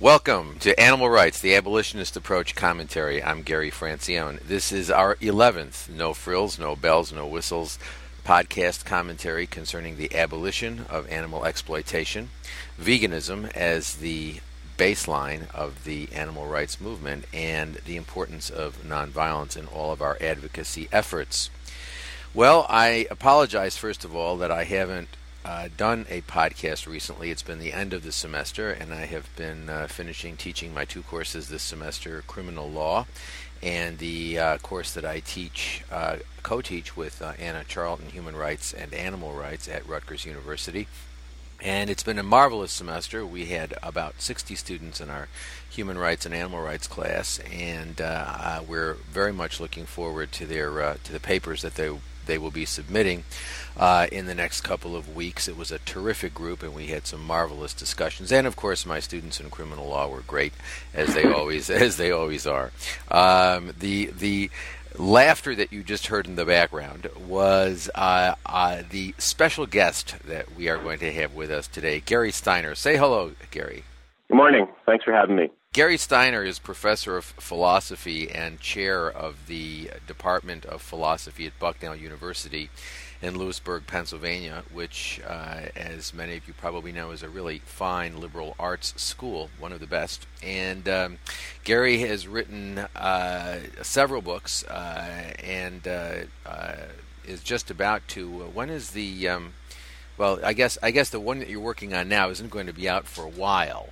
Welcome to Animal Rights, the Abolitionist Approach Commentary. I'm Gary Francione. This is our 11th No Frills, No Bells, No Whistles podcast commentary concerning the abolition of animal exploitation, veganism as the baseline of the animal rights movement, and the importance of nonviolence in all of our advocacy efforts. Well, I apologize, first of all, that I haven't uh, done a podcast recently. It's been the end of the semester, and I have been uh, finishing teaching my two courses this semester criminal law and the uh, course that I teach, uh, co teach with uh, Anna Charlton, Human Rights and Animal Rights at Rutgers University. And it's been a marvelous semester. We had about 60 students in our human rights and animal rights class, and uh, we're very much looking forward to their to the papers that they they will be submitting uh, in the next couple of weeks. It was a terrific group, and we had some marvelous discussions. And of course, my students in criminal law were great, as they always as they always are. Um, the the laughter that you just heard in the background was uh, uh, the special guest that we are going to have with us today, Gary Steiner. Say hello, Gary. Good morning. Thanks for having me. Gary Steiner is professor of philosophy and chair of the Department of Philosophy at Bucknell University in Lewisburg, Pennsylvania, which, uh, as many of you probably know, is a really fine liberal arts school, one of the best. And um, Gary has written uh, several books uh, and uh, uh, is just about to. Uh, when is the um, well, I guess I guess the one that you're working on now isn't going to be out for a while.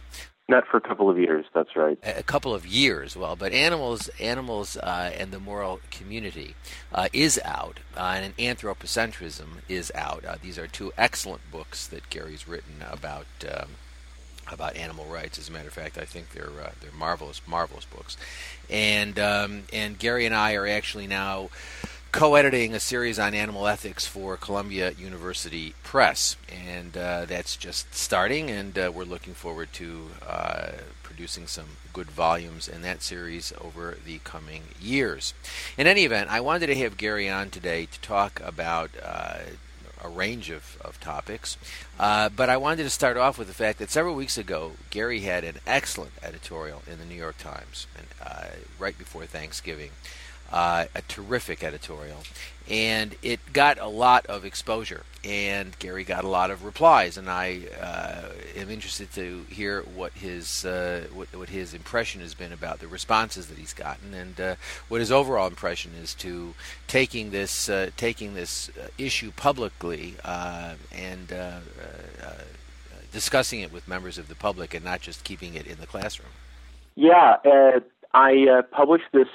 Not for a couple of years. That's right. A couple of years, well, but animals, animals, uh, and the moral community uh, is out, uh, and anthropocentrism is out. Uh, these are two excellent books that Gary's written about um, about animal rights. As a matter of fact, I think they're uh, they're marvelous, marvelous books. And um, and Gary and I are actually now co-editing a series on animal ethics for Columbia University Press, and uh, that's just starting. And uh, we're looking forward to uh, producing some good volumes in that series over the coming years. In any event, I wanted to have Gary on today to talk about. Uh, a range of, of topics, uh, but I wanted to start off with the fact that several weeks ago, Gary had an excellent editorial in the New York Times, and, uh, right before Thanksgiving, uh, a terrific editorial, and it got a lot of exposure. And Gary got a lot of replies, and I uh, am interested to hear what his uh, what, what, his impression has been about the responses that he's gotten, and uh, what his overall impression is to taking this uh, taking this uh, issue publicly and discussing it with members of the public, and not just keeping it in the classroom. Yeah, I published this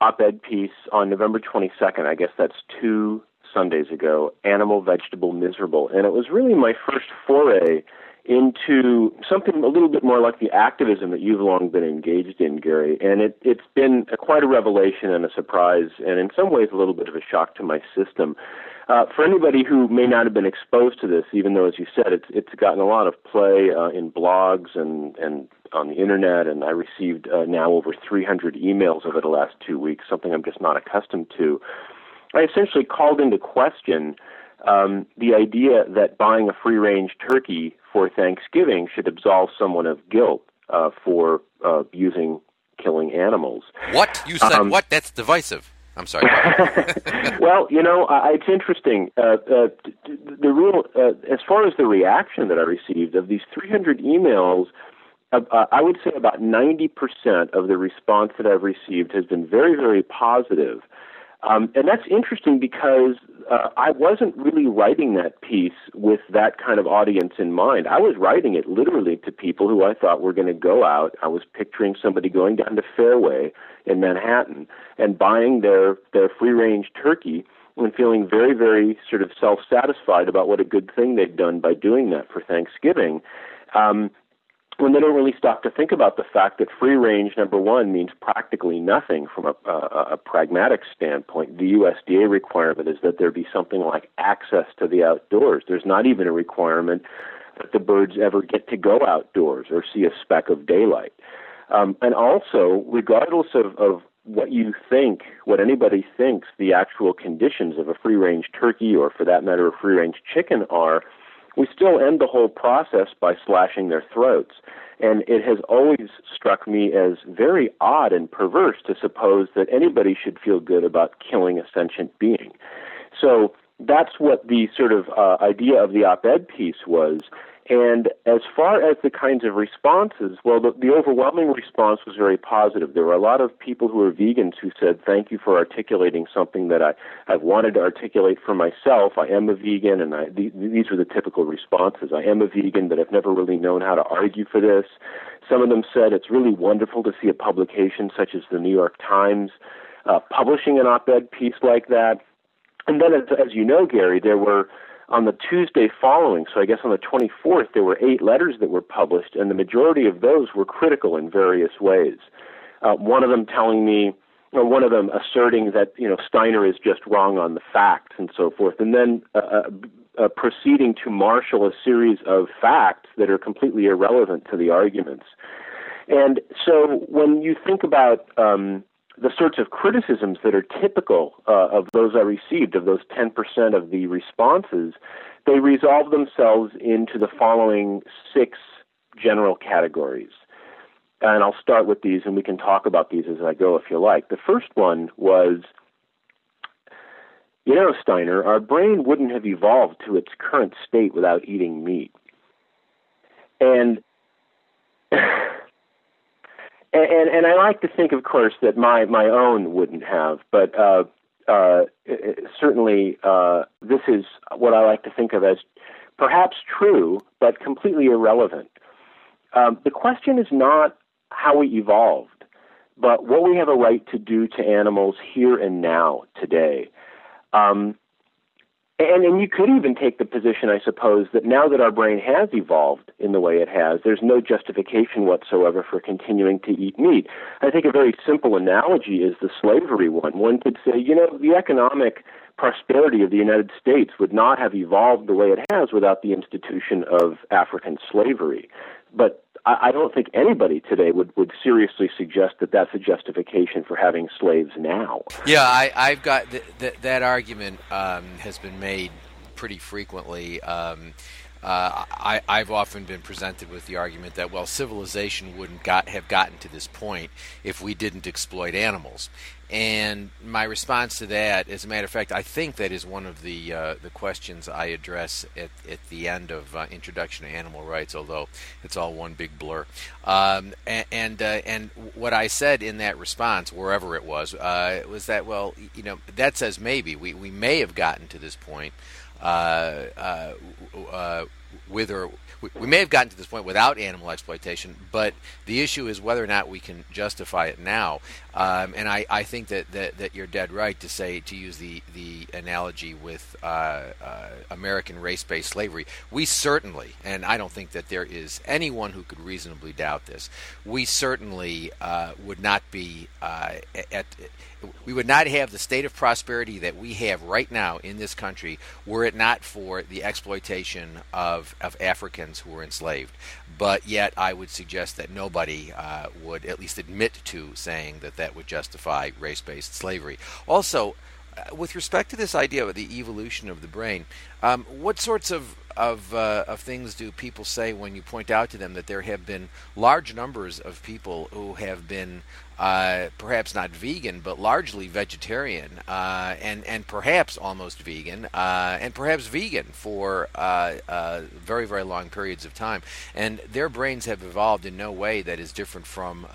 op-ed piece on November 22nd. I guess that's two Sundays ago. Animal, vegetable, miserable, and it was really my first foray into something a little bit more like the activism that you've long been engaged in, Gary. And it, it's been a, quite a revelation and a surprise, and in some ways a little bit of a shock to my system. Uh, for anybody who may not have been exposed to this, even though, as you said, it's it's gotten a lot of play uh, in blogs and and on the internet, and I received uh, now over 300 emails over the last two weeks, something I'm just not accustomed to. I essentially called into question um, the idea that buying a free range turkey for Thanksgiving should absolve someone of guilt uh, for uh, using killing animals. What you said? Um, what? That's divisive. I'm sorry. well, you know, uh, it's interesting. Uh, uh, the real, uh, as far as the reaction that I received of these 300 emails, uh, I would say about 90% of the response that I've received has been very, very positive. Um, and that's interesting because uh, I wasn't really writing that piece with that kind of audience in mind. I was writing it literally to people who I thought were going to go out. I was picturing somebody going down to Fairway in Manhattan and buying their, their free range turkey and feeling very, very sort of self satisfied about what a good thing they'd done by doing that for Thanksgiving. Um, when they don't really stop to think about the fact that free range, number one, means practically nothing from a, a, a pragmatic standpoint. The USDA requirement is that there be something like access to the outdoors. There's not even a requirement that the birds ever get to go outdoors or see a speck of daylight. Um, and also, regardless of, of what you think, what anybody thinks the actual conditions of a free range turkey or, for that matter, a free range chicken are, we still end the whole process by slashing their throats. And it has always struck me as very odd and perverse to suppose that anybody should feel good about killing a sentient being. So that's what the sort of uh, idea of the op ed piece was. And as far as the kinds of responses, well, the, the, overwhelming response was very positive. There were a lot of people who are vegans who said, Thank you for articulating something that I, I've wanted to articulate for myself. I am a vegan, and I, th- these were the typical responses. I am a vegan, but I've never really known how to argue for this. Some of them said, It's really wonderful to see a publication such as the New York Times uh, publishing an op ed piece like that. And then, as, as you know, Gary, there were on the Tuesday following, so I guess on the 24th, there were eight letters that were published, and the majority of those were critical in various ways. Uh, one of them telling me, or one of them asserting that you know Steiner is just wrong on the facts and so forth, and then uh, uh, uh proceeding to marshal a series of facts that are completely irrelevant to the arguments. And so when you think about um, the sorts of criticisms that are typical uh, of those I received, of those 10% of the responses, they resolve themselves into the following six general categories. And I'll start with these, and we can talk about these as I go if you like. The first one was you know, Steiner, our brain wouldn't have evolved to its current state without eating meat. And and, and I like to think, of course, that my my own wouldn't have, but uh, uh, certainly uh, this is what I like to think of as perhaps true, but completely irrelevant. Um, the question is not how we evolved, but what we have a right to do to animals here and now, today. Um, and, and you could even take the position, I suppose, that now that our brain has evolved in the way it has, there's no justification whatsoever for continuing to eat meat. I think a very simple analogy is the slavery one. One could say, you know, the economic prosperity of the United States would not have evolved the way it has without the institution of African slavery. But I don't think anybody today would, would seriously suggest that that's a justification for having slaves now. Yeah, I, I've got th- th- that argument um, has been made pretty frequently. Um, uh, I, have often been presented with the argument that well, civilization wouldn't got, have gotten to this point if we didn't exploit animals. And my response to that, as a matter of fact, I think that is one of the uh, the questions I address at, at the end of uh, Introduction to Animal Rights, although it's all one big blur. Um, and and, uh, and, what I said in that response, wherever it was, uh, was that well, you know, that says maybe we we may have gotten to this point uh, uh, with or we, may have gotten to this point without animal exploitation, but the issue is whether or not we can justify it now. Um, and I, I think that, that, that, you're dead right to say to use the the analogy with uh, uh, American race-based slavery. We certainly, and I don't think that there is anyone who could reasonably doubt this. We certainly uh, would not be uh, at we would not have the state of prosperity that we have right now in this country were it not for the exploitation of, of Africans who were enslaved. But yet, I would suggest that nobody uh, would at least admit to saying that that would justify race based slavery. Also, with respect to this idea of the evolution of the brain, um, what sorts of of, uh, of things do people say when you point out to them that there have been large numbers of people who have been uh, perhaps not vegan, but largely vegetarian, uh, and and perhaps almost vegan, uh, and perhaps vegan for uh, uh, very very long periods of time, and their brains have evolved in no way that is different from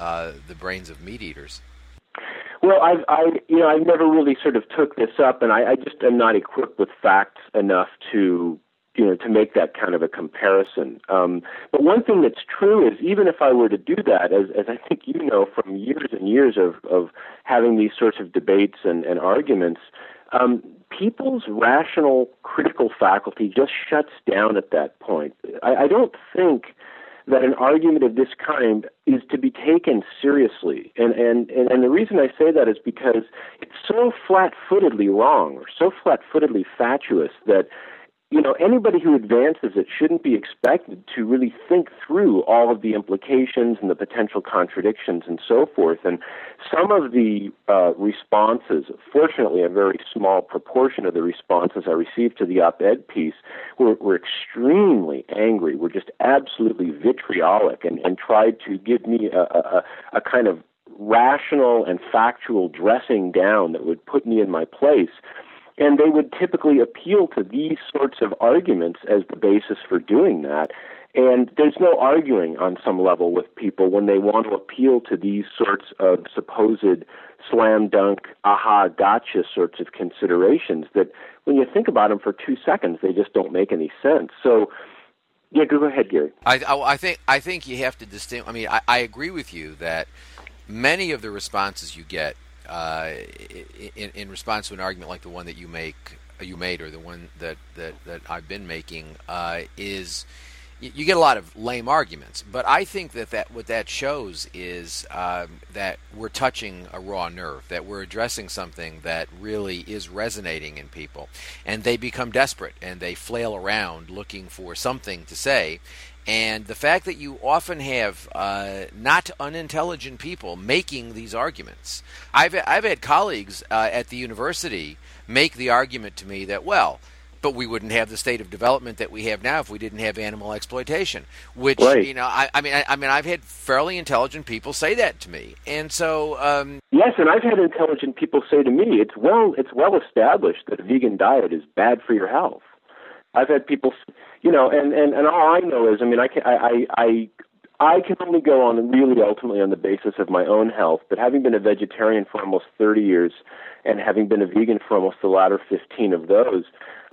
the brains of meat eaters. Well, I've, I, you know, I've never really sort of took this up, and I, I just am not equipped with facts enough to you know, to make that kind of a comparison. Um, but one thing that's true is even if I were to do that, as, as I think you know from years and years of, of having these sorts of debates and, and arguments, um, people's rational critical faculty just shuts down at that point. I, I don't think that an argument of this kind is to be taken seriously. And, and, and, and the reason I say that is because it's so flat footedly wrong or so flat footedly fatuous that you know, anybody who advances it shouldn't be expected to really think through all of the implications and the potential contradictions and so forth. And some of the uh, responses, fortunately, a very small proportion of the responses I received to the op-ed piece were, were extremely angry, were just absolutely vitriolic, and, and tried to give me a, a, a kind of rational and factual dressing down that would put me in my place and they would typically appeal to these sorts of arguments as the basis for doing that. And there's no arguing on some level with people when they want to appeal to these sorts of supposed slam dunk, aha, gotcha sorts of considerations that when you think about them for two seconds, they just don't make any sense. So, yeah, go ahead, Gary. I, I, I think I think you have to distinguish. I mean, I, I agree with you that many of the responses you get uh, in, in, response to an argument like the one that you make, you made, or the one that that, that I've been making, uh, is you get a lot of lame arguments. But I think that, that what that shows is um, that we're touching a raw nerve, that we're addressing something that really is resonating in people, and they become desperate and they flail around looking for something to say. And the fact that you often have uh, not unintelligent people making these arguments. I've, I've had colleagues uh, at the university make the argument to me that, well, but we wouldn't have the state of development that we have now if we didn't have animal exploitation. Which right. you know, I, I mean, I, I, mean, I've had fairly intelligent people say that to me, and so um, yes, and I've had intelligent people say to me, it's well, it's well established that a vegan diet is bad for your health. I've had people, you know, and and and all I know is, I mean, I can I I I can only go on really ultimately on the basis of my own health. But having been a vegetarian for almost 30 years, and having been a vegan for almost the latter 15 of those,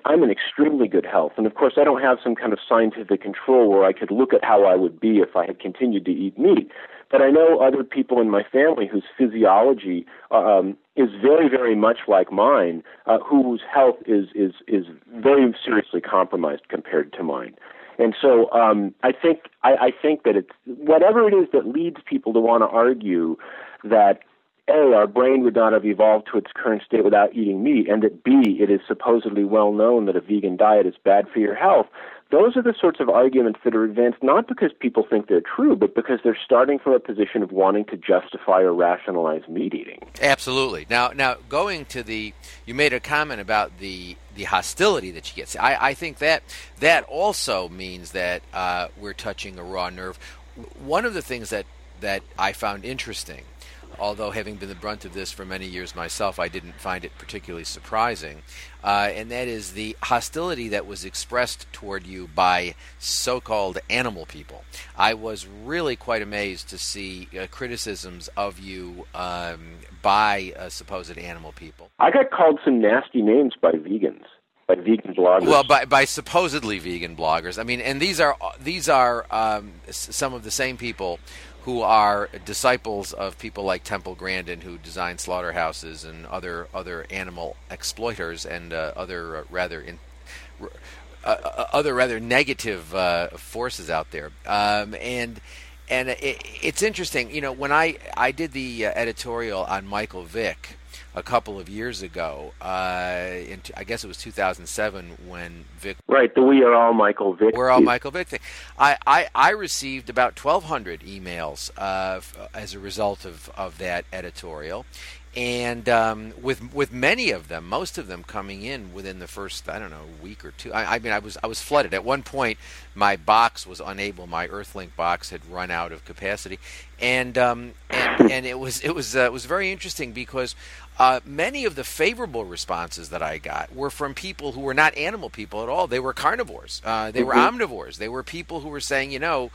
I'm in extremely good health. And of course, I don't have some kind of scientific control where I could look at how I would be if I had continued to eat meat. But I know other people in my family whose physiology um, is very, very much like mine, uh, whose health is is is very seriously compromised compared to mine. And so um, I think I, I think that it's whatever it is that leads people to want to argue that a, our brain would not have evolved to its current state without eating meat, and that B, it is supposedly well known that a vegan diet is bad for your health. Those are the sorts of arguments that are advanced not because people think they're true, but because they're starting from a position of wanting to justify or rationalize meat eating. Absolutely. Now, now going to the, you made a comment about the the hostility that you get. I, I think that that also means that uh, we're touching a raw nerve. One of the things that that I found interesting although having been the brunt of this for many years myself, I didn't find it particularly surprising. Uh, and that is the hostility that was expressed toward you by so called animal people. I was really quite amazed to see uh, criticisms of you um, by uh, supposed animal people. I got called some nasty names by vegans by vegan bloggers. Well, by, by supposedly vegan bloggers. I mean, and these are these are um, some of the same people who are disciples of people like Temple Grandin, who designed slaughterhouses and other other animal exploiters and uh, other uh, rather in, uh, uh, other rather negative uh, forces out there. Um, and and it, it's interesting, you know, when I I did the uh, editorial on Michael Vick a couple of years ago. Uh, in, I guess it was 2007 when Vick. Right, the We Are All Michael Vick. We're All Michael Vick thing. I, I, I received about 1,200 emails uh, as a result of, of that editorial and um, with with many of them, most of them coming in within the first I don't know week or two. I, I, mean, I was I was flooded at one point. My box was unable. My Earthlink box had run out of capacity, and um, and, and it was it was uh, it was very interesting because uh, many of the favorable responses that I got were from people who were not animal people at all. They were carnivores. Uh, they were mm-hmm. omnivores. They were people who were saying, you know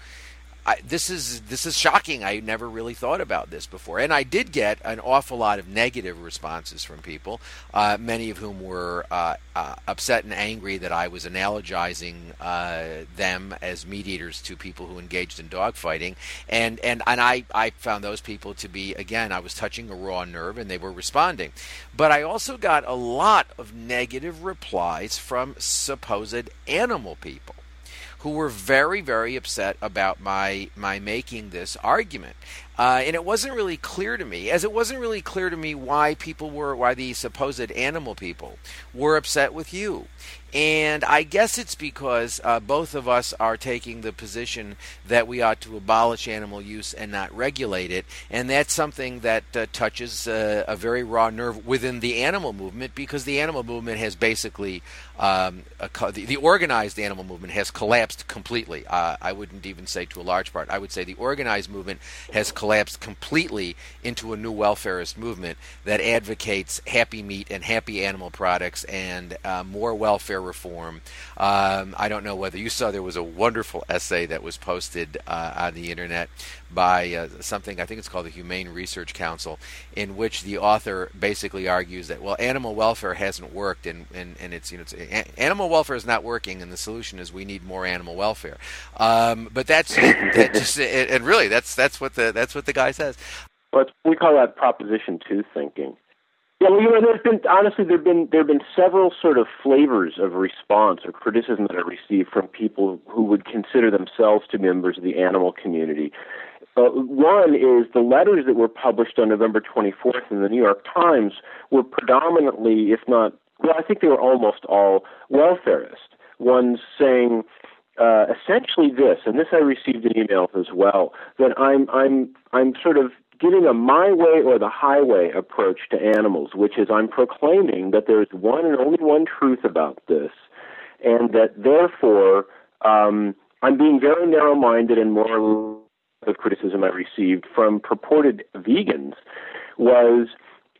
This is this is shocking. I never really thought about this before, and I did get an awful lot of negative responses from people, uh, many of whom were uh, uh, upset and angry that I was analogizing uh, them as mediators to people who engaged in dogfighting, and and and I I found those people to be again I was touching a raw nerve, and they were responding, but I also got a lot of negative replies from supposed animal people who were very, very upset about my my making this argument. Uh, and it wasn't really clear to me, as it wasn't really clear to me why people were, why the supposed animal people were upset with you. And I guess it's because uh, both of us are taking the position that we ought to abolish animal use and not regulate it. And that's something that uh, touches uh, a very raw nerve within the animal movement because the animal movement has basically, um, a, the, the, organized animal movement has collapsed completely. Uh, I wouldn't even say to a large part. I would say the organized movement has collapsed completely into a new welfarist movement that advocates happy meat and happy animal products and uh, more welfare reform. Um, I don't know whether you saw there was a wonderful essay that was posted uh, on the internet by uh, something I think it's called the Humane Research Council, in which the author basically argues that well, animal welfare hasn't worked, and, and, and it's you know it's, animal welfare is not working, and the solution is we need more animal welfare. Um, but that's that just and really that's that's what the that's what the guy says. But we call that proposition two thinking. Yeah, well, you know, there's been honestly there've been there've been several sort of flavors of response or criticism that I received from people who would consider themselves to be members of the animal community. Uh, one is the letters that were published on November 24th in the New York Times were predominantly, if not, well, I think they were almost all welfarist. Ones saying uh, essentially this, and this I received in emails as well, that I'm I'm I'm sort of giving a my way or the highway approach to animals, which is I'm proclaiming that there is one and only one truth about this, and that therefore um, I'm being very narrow-minded and more of criticism I received from purported vegans was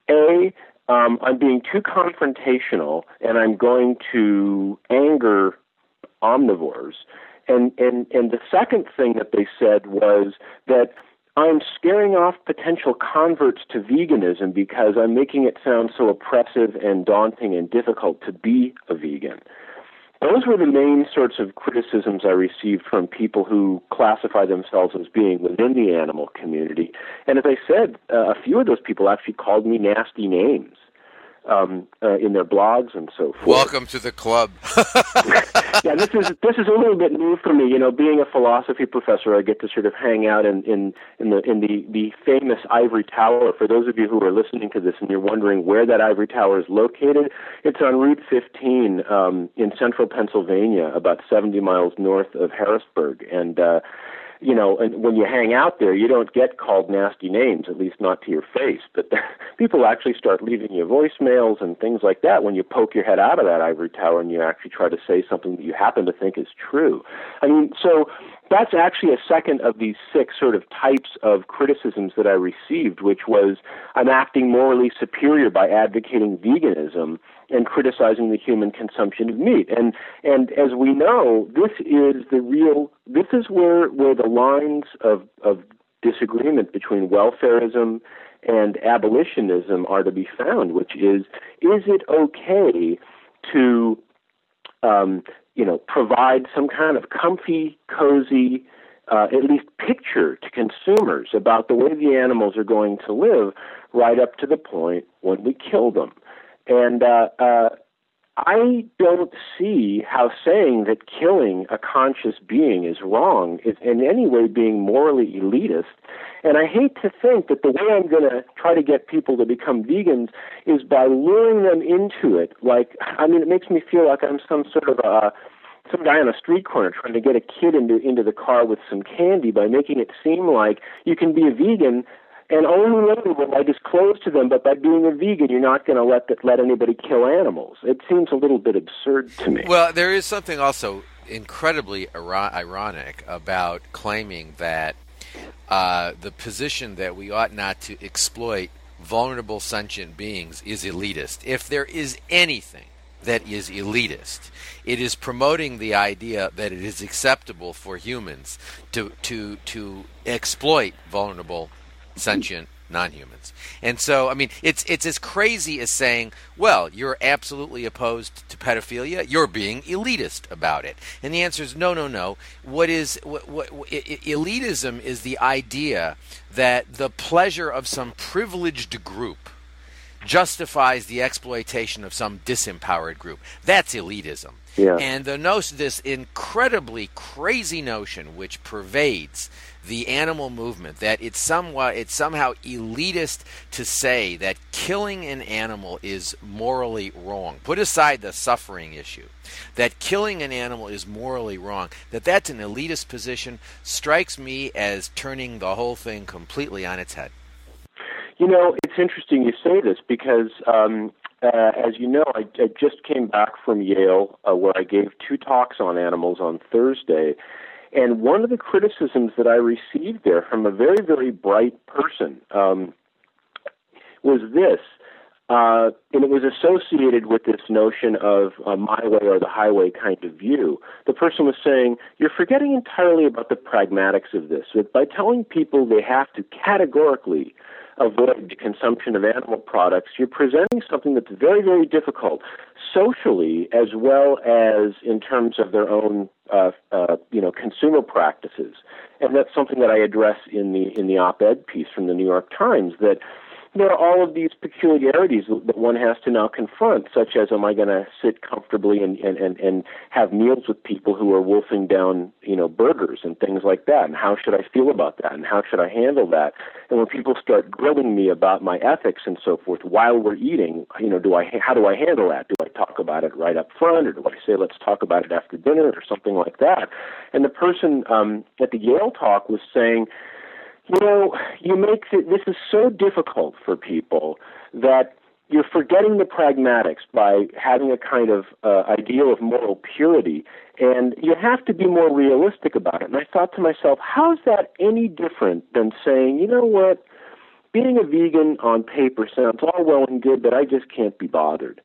a um, I'm being too confrontational and I'm going to anger omnivores. And, and, and the second thing that they said was that I'm scaring off potential converts to veganism because I'm making it sound so oppressive and daunting and difficult to be a vegan. Those were the main sorts of criticisms I received from people who classify themselves as being within the animal community. And as I said, uh, a few of those people actually called me nasty names um, uh, in their blogs and so forth. Welcome to the club. yeah, this is this is a little bit new for me. You know, being a philosophy professor, I get to sort of hang out in in, in the in the the famous ivory tower. For those of you who are listening to this and you're wondering where that ivory tower is located, it's on Route 15 um, in central Pennsylvania, about 70 miles north of Harrisburg, and. Uh, you know, and when you hang out there, you don't get called nasty names, at least not to your face. But people actually start leaving you voicemails and things like that when you poke your head out of that ivory tower and you actually try to say something that you happen to think is true. I mean, so that's actually a second of these six sort of types of criticisms that I received, which was I'm acting morally superior by advocating veganism and criticizing the human consumption of meat. And and as we know, this is the real this is where where the lines of of disagreement between welfarism and abolitionism are to be found, which is is it okay to um, you know provide some kind of comfy, cozy, uh, at least picture to consumers about the way the animals are going to live, right up to the point when we kill them. And uh, uh, I don't see how saying that killing a conscious being is wrong is in any way being morally elitist. And I hate to think that the way I'm going to try to get people to become vegans is by luring them into it. Like, I mean, it makes me feel like I'm some sort of a some guy on a street corner trying to get a kid into into the car with some candy by making it seem like you can be a vegan and only will I disclose to them, but by being a vegan, you're not going to let let anybody kill animals. It seems a little bit absurd to me. Well, there is something also incredibly ironic about claiming that uh, the position that we ought not to exploit vulnerable sentient beings is elitist. If there is anything that is elitist. It is promoting the idea that it is acceptable for humans to to to exploit vulnerable sentient non-humans. And so, I mean, it's it's as crazy as saying, "Well, you're absolutely opposed to pedophilia. You're being elitist about it." And the answer is no, no, no. What is what, what, elitism is the idea that the pleasure of some privileged group justifies the exploitation of some disempowered group. That's elitism. Yeah. And the notion, this incredibly crazy notion which pervades the animal movement that it's somewhat it's somehow elitist to say that killing an animal is morally wrong. Put aside the suffering issue. That killing an animal is morally wrong. That that's an elitist position strikes me as turning the whole thing completely on its head. You know, it's interesting you say this because um, uh, as you know, I, I just came back from Yale uh, where I gave two talks on animals on Thursday. And one of the criticisms that I received there from a very, very bright person um, was this. Uh, and it was associated with this notion of a my way or the highway kind of view. The person was saying, You're forgetting entirely about the pragmatics of this. By telling people they have to categorically avoid the consumption of animal products, you're presenting something that's very, very difficult socially as well as in terms of their own, uh, uh, you know, consumer practices. And that's something that I address in the in the op-ed piece from the New York Times that there are all of these peculiarities that one has to now confront, such as am I going to sit comfortably and, and, and, and have meals with people who are wolfing down, you know, burgers and things like that, and how should I feel about that, and how should I handle that? And when people start grilling me about my ethics and so forth while we're eating, you know, do I how do I handle that? Do I talk about it right up front, or do I say let's talk about it after dinner, or something like that? And the person um, at the Yale talk was saying you know, you make it, this is so difficult for people that you're forgetting the pragmatics by having a kind of uh, ideal of moral purity, and you have to be more realistic about it. And I thought to myself, how is that any different than saying, you know what, being a vegan on paper sounds all well and good, but I just can't be bothered.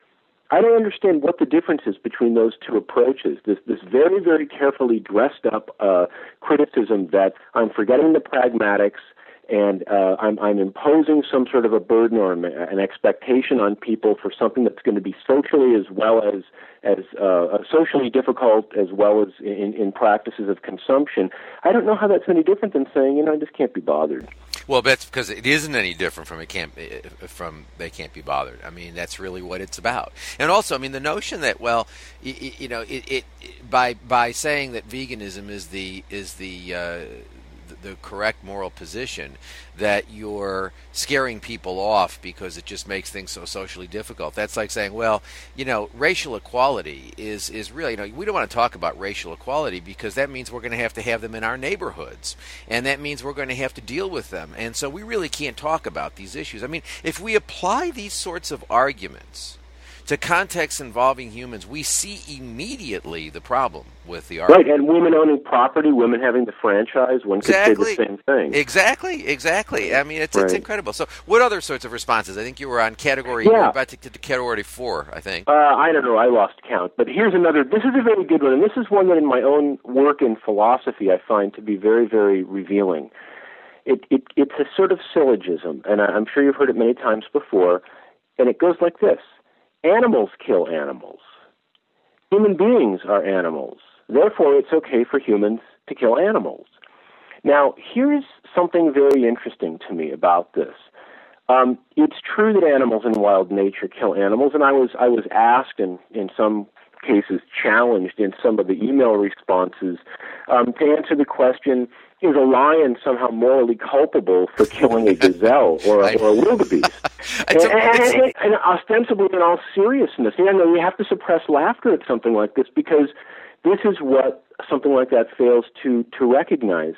I don't understand what the difference is between those two approaches. This this very very carefully dressed up uh, criticism that I'm forgetting the pragmatics and uh, I'm, I'm imposing some sort of a burden or an expectation on people for something that's going to be socially as well as as uh, socially difficult as well as in, in practices of consumption. I don't know how that's any different than saying, you know, I just can't be bothered. Well, that's because it isn't any different from it can't from they can't be bothered. I mean, that's really what it's about. And also, I mean, the notion that well, you, you know, it, it, by by saying that veganism is the is the uh, the correct moral position that you're scaring people off because it just makes things so socially difficult. That's like saying, well, you know, racial equality is is really, you know, we don't want to talk about racial equality because that means we're going to have to have them in our neighborhoods, and that means we're going to have to deal with them, and so we really can't talk about these issues. I mean, if we apply these sorts of arguments to contexts involving humans, we see immediately the problem with the argument. Right, and women owning property, women having the franchise, one exactly. could say the same thing. Exactly, exactly. I mean, it's, right. it's incredible. So, what other sorts of responses? I think you were on category. Yeah. about to get to category four. I think. Uh, I don't know. I lost count. But here's another. This is a very good one, and this is one that in my own work in philosophy I find to be very, very revealing. It, it, it's a sort of syllogism, and I'm sure you've heard it many times before, and it goes like this Animals kill animals. Human beings are animals. Therefore, it's okay for humans to kill animals. Now, here's something very interesting to me about this. Um, it's true that animals in wild nature kill animals, and I was I was asked and in some cases challenged in some of the email responses um, to answer the question: Is a lion somehow morally culpable for killing a gazelle or a, or a wildebeest? and, and, and, ostensibly, in all seriousness, you know, you have to suppress laughter at something like this because this is what something like that fails to to recognize.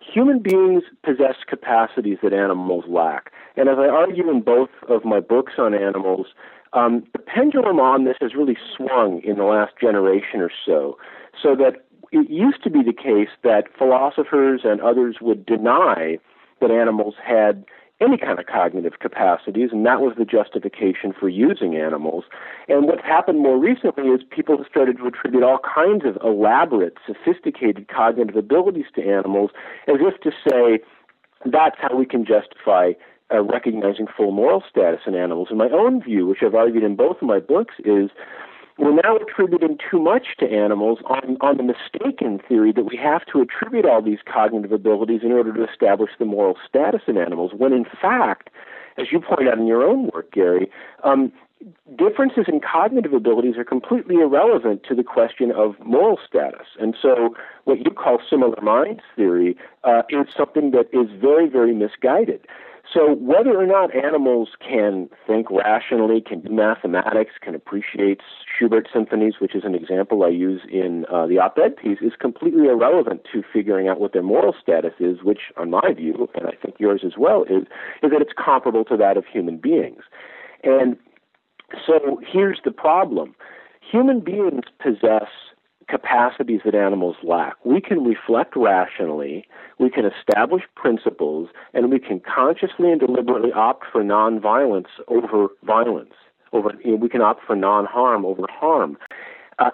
Human beings possess capacities that animals lack, and as I argue in both of my books on animals, um, the pendulum on this has really swung in the last generation or so, so that it used to be the case that philosophers and others would deny that animals had any kind of cognitive capacities, and that was the justification for using animals. And what's happened more recently is people have started to attribute all kinds of elaborate, sophisticated cognitive abilities to animals as if to say that's how we can justify uh, recognizing full moral status in animals. And my own view, which I've argued in both of my books, is we're now attributing too much to animals on, on the mistaken theory that we have to attribute all these cognitive abilities in order to establish the moral status in animals, when in fact, as you point out in your own work, Gary, um, differences in cognitive abilities are completely irrelevant to the question of moral status. And so, what you call similar minds theory uh, is something that is very, very misguided. So, whether or not animals can think rationally, can do mathematics, can appreciate Schubert symphonies, which is an example I use in uh, the op ed piece, is completely irrelevant to figuring out what their moral status is, which, on my view, and I think yours as well, is, is that it's comparable to that of human beings. And so, here's the problem human beings possess capacities that animals lack. We can reflect rationally, we can establish principles, and we can consciously and deliberately opt for nonviolence over violence. Over, you know, we can opt for non-harm over harm. Uh,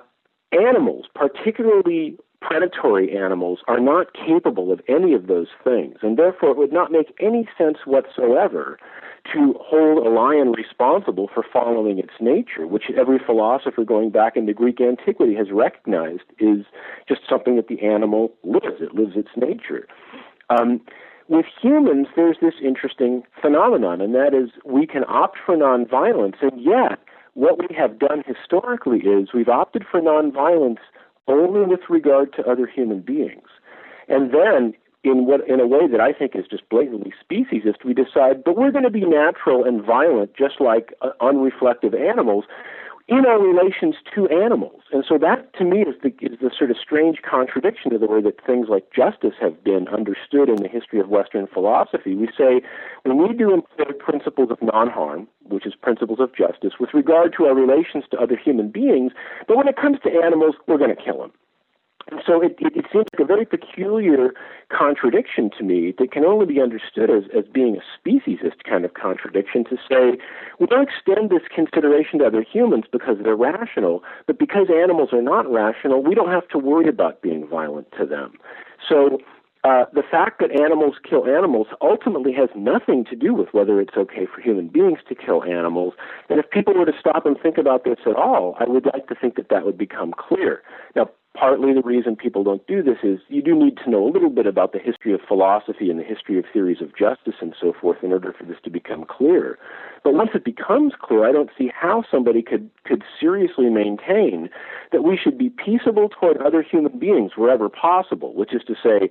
animals, particularly predatory animals, are not capable of any of those things, and therefore it would not make any sense whatsoever to hold a lion responsible for following its nature, which every philosopher going back into Greek antiquity has recognized is just something that the animal lives. It lives its nature. Um, with humans, there's this interesting phenomenon, and that is we can opt for nonviolence, and yet what we have done historically is we've opted for nonviolence only with regard to other human beings. And then in what in a way that I think is just blatantly speciesist, we decide, but we're going to be natural and violent, just like uh, unreflective animals, in our relations to animals. And so that, to me, is the is the sort of strange contradiction to the way that things like justice have been understood in the history of Western philosophy. We say when we to employ principles of non-harm, which is principles of justice, with regard to our relations to other human beings, but when it comes to animals, we're going to kill them. And so it, it, it, seems like a very peculiar contradiction to me that can only be understood as, as being a speciesist kind of contradiction to say we don't extend this consideration to other humans because they're rational, but because animals are not rational, we don't have to worry about being violent to them. So uh, the fact that animals kill animals ultimately has nothing to do with whether it's okay for human beings to kill animals. And if people were to stop and think about this at all, I would like to think that that would become clear. Now, partly the reason people don't do this is you do need to know a little bit about the history of philosophy and the history of theories of justice and so forth in order for this to become clear. But once it becomes clear, I don't see how somebody could, could seriously maintain that we should be peaceable toward other human beings wherever possible, which is to say,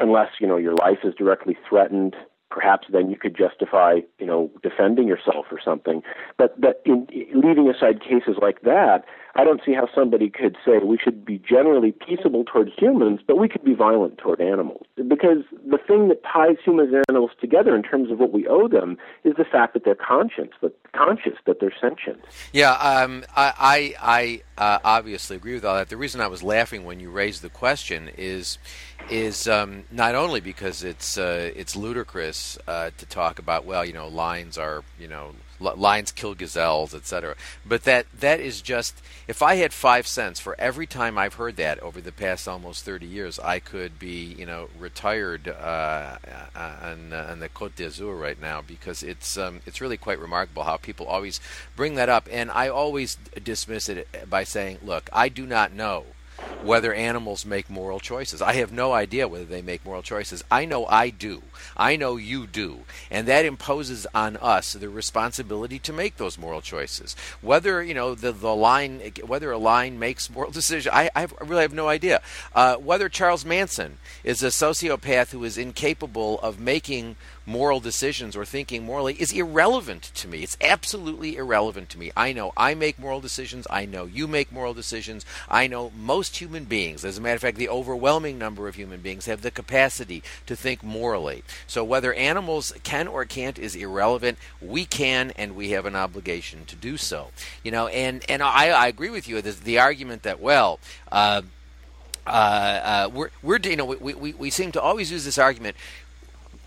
unless, you know, your life is directly threatened, perhaps then you could justify, you know, defending yourself or something. But but in, leaving aside cases like that, I don't see how somebody could say we should be generally peaceable toward humans, but we could be violent toward animals. Because the thing that ties humans and animals together in terms of what we owe them is the fact that they're conscious, that conscious, that they're sentient. Yeah, um, I I, I uh, obviously agree with all that. The reason I was laughing when you raised the question is is um, not only because it's uh, it's ludicrous uh, to talk about well, you know, lions are you know lions kill gazelles, etc. But that that is just if I had five cents for every time I've heard that over the past almost thirty years, I could be you know retired uh, uh on, uh, on the Côte d'Azur right now because it's um, it's really quite remarkable how people always bring that up, and I always dismiss it by saying, look, I do not know whether animals make moral choices. I have no idea whether they make moral choices. I know I do. I know you do. And that imposes on us the responsibility to make those moral choices. Whether, you know, the, the line, whether a line makes moral decisions, I, I really have no idea. Uh, whether Charles Manson is a sociopath who is incapable of making moral decisions or thinking morally is irrelevant to me. It's absolutely irrelevant to me. I know I make moral decisions. I know you make moral decisions. I know most human beings, as a matter of fact, the overwhelming number of human beings have the capacity to think morally. So whether animals can or can't is irrelevant. We can, and we have an obligation to do so. You know, and and I, I agree with you. The, the argument that well. Uh, uh, uh, we're, we're, you know, we, we, we seem to always use this argument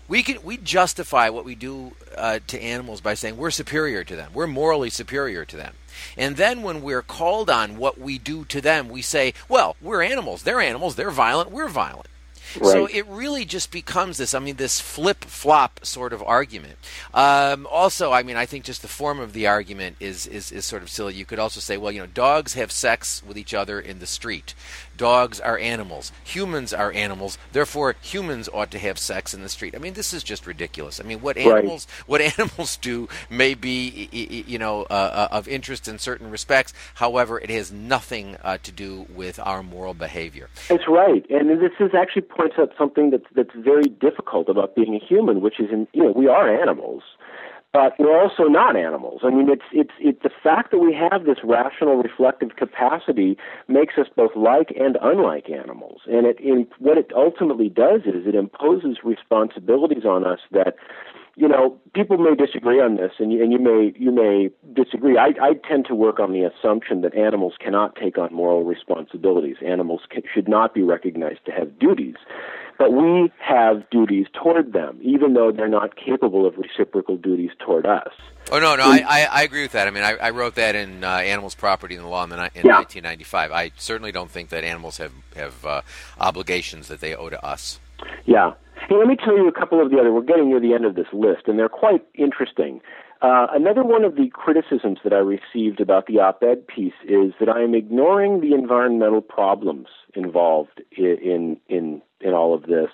we can we justify what we do uh, to animals by saying we're superior to them. We're morally superior to them. And then when we're called on what we do to them, we say, well, we're animals. They're animals. They're violent. We're violent. Right. So it really just becomes this, I mean, this flip flop sort of argument. Um, also, I mean, I think just the form of the argument is, is, is sort of silly. You could also say, well, you know, dogs have sex with each other in the street. Dogs are animals, humans are animals, therefore humans ought to have sex in the street. I mean, this is just ridiculous. I mean, what animals right. what animals do may be you know uh, uh, of interest in certain respects. However, it has nothing uh, to do with our moral behavior. That's right, and this is actually points out something that's that's very difficult about being a human, which is in, you know we are animals but we're also not animals. I mean, it's it's it's the fact that we have this rational, reflective capacity makes us both like and unlike animals, and it in, what it ultimately does is it imposes responsibilities on us that. You know, people may disagree on this, and you, and you may you may disagree. I, I tend to work on the assumption that animals cannot take on moral responsibilities. Animals can, should not be recognized to have duties, but we have duties toward them, even though they're not capable of reciprocal duties toward us. Oh no, no, I, I, I agree with that. I mean, I, I wrote that in uh, Animals, Property, and the Law in, the, in yeah. 1995. I certainly don't think that animals have have uh, obligations that they owe to us. Yeah. Hey, let me tell you a couple of the other. We're getting near the end of this list, and they're quite interesting. Uh, another one of the criticisms that I received about the op-ed piece is that I am ignoring the environmental problems involved in in in all of this,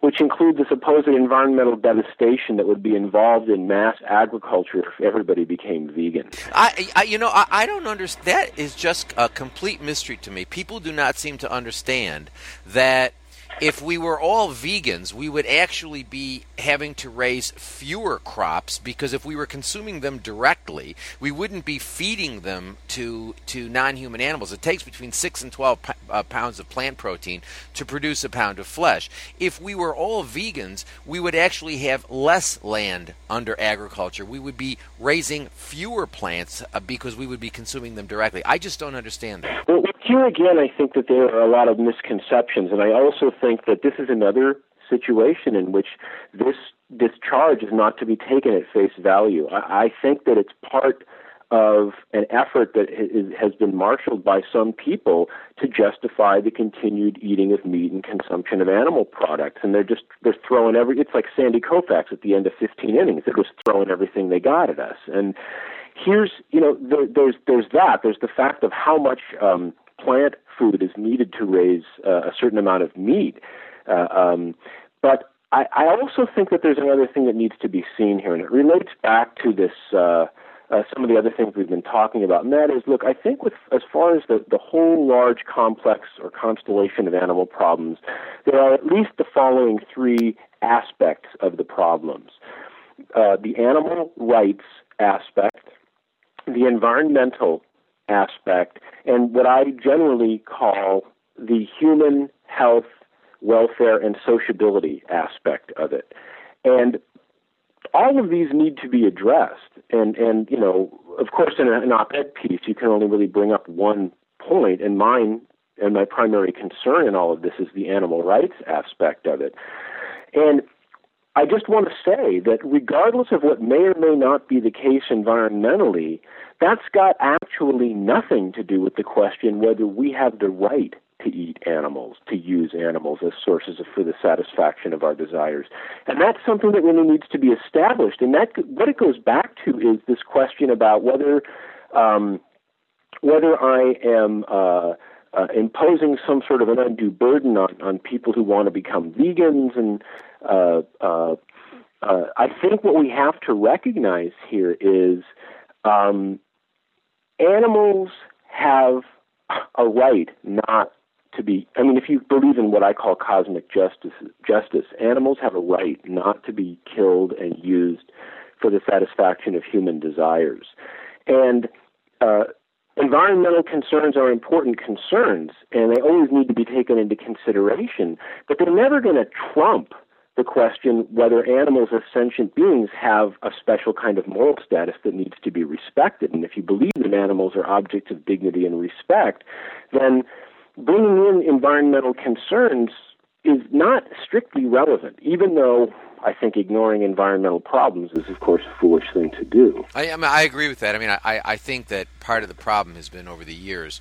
which include the supposed environmental devastation that would be involved in mass agriculture if everybody became vegan. I, I you know, I, I don't understand. That is just a complete mystery to me. People do not seem to understand that if we were all vegans, we would actually be having to raise fewer crops because if we were consuming them directly, we wouldn't be feeding them to to non-human animals. It takes between six and twelve p- uh, pounds of plant protein to produce a pound of flesh. If we were all vegans, we would actually have less land under agriculture. We would be raising fewer plants uh, because we would be consuming them directly. I just don't understand that. Here again, I think that there are a lot of misconceptions, and I also think that this is another situation in which this this charge is not to be taken at face value. I, I think that it's part of an effort that has been marshaled by some people to justify the continued eating of meat and consumption of animal products. And they're just they're throwing every. It's like Sandy Koufax at the end of 15 innings. They're just throwing everything they got at us. And here's you know there, there's there's that. There's the fact of how much um, plant food is needed to raise uh, a certain amount of meat. Uh, um, but I, I also think that there's another thing that needs to be seen here, and it relates back to this. Uh, uh, some of the other things we've been talking about, and that is, look, I think with as far as the, the whole large complex or constellation of animal problems, there are at least the following three aspects of the problems: uh, the animal rights aspect, the environmental aspect, and what I generally call the human health, welfare, and sociability aspect of it. And all of these need to be addressed. And, and you know, of course, in an op ed piece, you can only really bring up one point, and mine and my primary concern in all of this is the animal rights aspect of it. And I just want to say that regardless of what may or may not be the case environmentally, that's got actually nothing to do with the question whether we have the right to eat animals, to use animals as sources of, for the satisfaction of our desires. And that's something that really needs to be established. And that what it goes back to is this question about whether um, whether I am uh, uh, imposing some sort of an undue burden on, on people who want to become vegans and uh, uh, uh, I think what we have to recognize here is um, animals have a right not to be. I mean, if you believe in what I call cosmic justice, justice, animals have a right not to be killed and used for the satisfaction of human desires, and uh, environmental concerns are important concerns, and they always need to be taken into consideration. But they're never going to trump the question whether animals as sentient beings have a special kind of moral status that needs to be respected. And if you believe that animals are objects of dignity and respect, then bringing in environmental concerns is not strictly relevant, even though I think ignoring environmental problems is, of course, a foolish thing to do. I, I, mean, I agree with that. I mean, I, I think that part of the problem has been over the years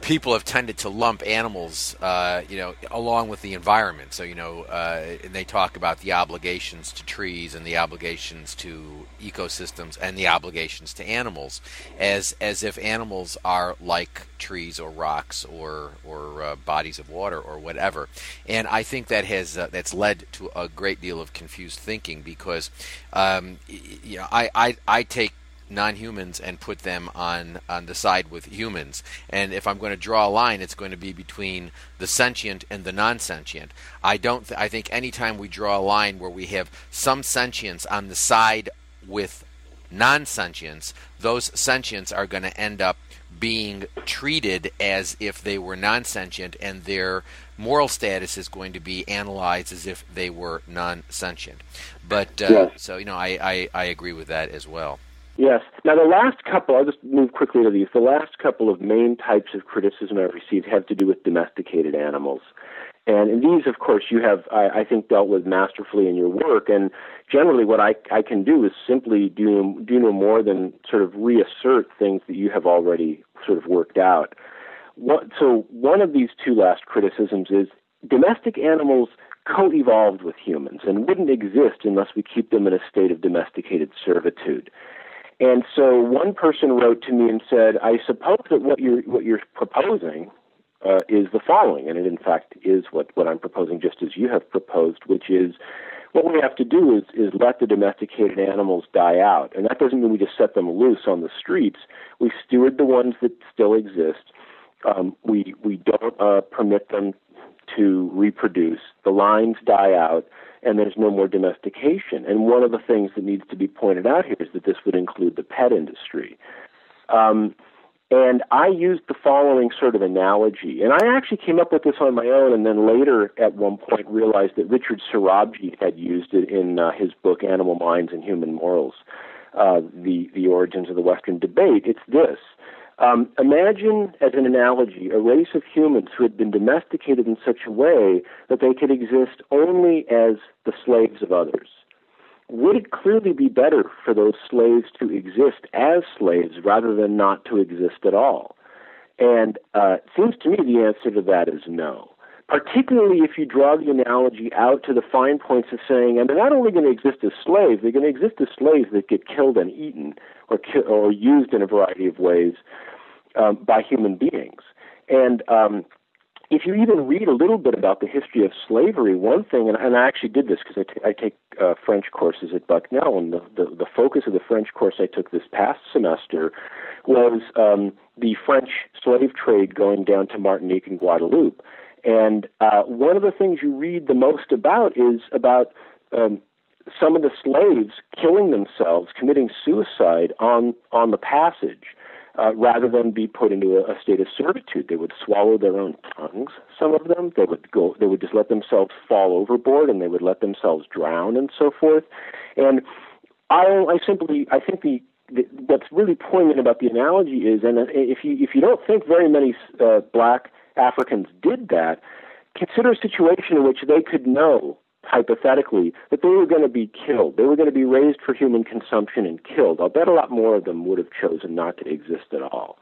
people have tended to lump animals, uh, you know, along with the environment. So, you know, uh, they talk about the obligations to trees and the obligations to ecosystems and the obligations to animals, as as if animals are like trees or rocks or or uh, bodies of water or whatever. And I think that has uh, that's led to a great deal of confused thinking because, um, you know, I, I I take non-humans and put them on on the side with humans. And if I'm going to draw a line, it's going to be between the sentient and the non-sentient. I don't. Th- I think anytime we draw a line where we have some sentience on the side with non-sentience, those sentients are going to end up being treated as if they were non-sentient, and their moral status is going to be analyzed as if they were non-sentient. But uh, yeah. so you know, I, I I agree with that as well. Yes. Now, the last couple, I'll just move quickly to these. The last couple of main types of criticism I've received have to do with domesticated animals. And in these, of course, you have, I, I think, dealt with masterfully in your work. And generally, what I, I can do is simply do, do no more than sort of reassert things that you have already sort of worked out. What, so, one of these two last criticisms is domestic animals co evolved with humans and wouldn't exist unless we keep them in a state of domesticated servitude. And so one person wrote to me and said, "I suppose that what you're what you're proposing uh, is the following, and it in fact is what what I'm proposing, just as you have proposed, which is." What we have to do is, is let the domesticated animals die out. And that doesn't mean we just set them loose on the streets. We steward the ones that still exist. Um, we, we don't uh, permit them to reproduce. The lines die out and there's no more domestication. And one of the things that needs to be pointed out here is that this would include the pet industry. Um, and I used the following sort of analogy. And I actually came up with this on my own, and then later at one point realized that Richard Sorabji had used it in uh, his book Animal Minds and Human Morals, uh, the, the Origins of the Western Debate. It's this um, imagine, as an analogy, a race of humans who had been domesticated in such a way that they could exist only as the slaves of others. Would it clearly be better for those slaves to exist as slaves rather than not to exist at all? And uh, it seems to me the answer to that is no. Particularly if you draw the analogy out to the fine points of saying, and they're not only going to exist as slaves, they're going to exist as slaves that get killed and eaten or, ki- or used in a variety of ways um, by human beings. And um, if you even read a little bit about the history of slavery, one thing, and, and I actually did this because I, t- I take uh, French courses at Bucknell, and the, the, the focus of the French course I took this past semester was um, the French slave trade going down to Martinique and Guadeloupe. And uh, one of the things you read the most about is about um, some of the slaves killing themselves, committing suicide on on the passage uh, rather than be put into a, a state of servitude. They would swallow their own tongues. Some of them they would go. They would just let themselves fall overboard, and they would let themselves drown, and so forth. And I, I simply, I think the what's really poignant about the analogy is, and if you if you don't think very many uh, black Africans did that, consider a situation in which they could know hypothetically, that they were going to be killed. They were going to be raised for human consumption and killed. I'll bet a lot more of them would have chosen not to exist at all.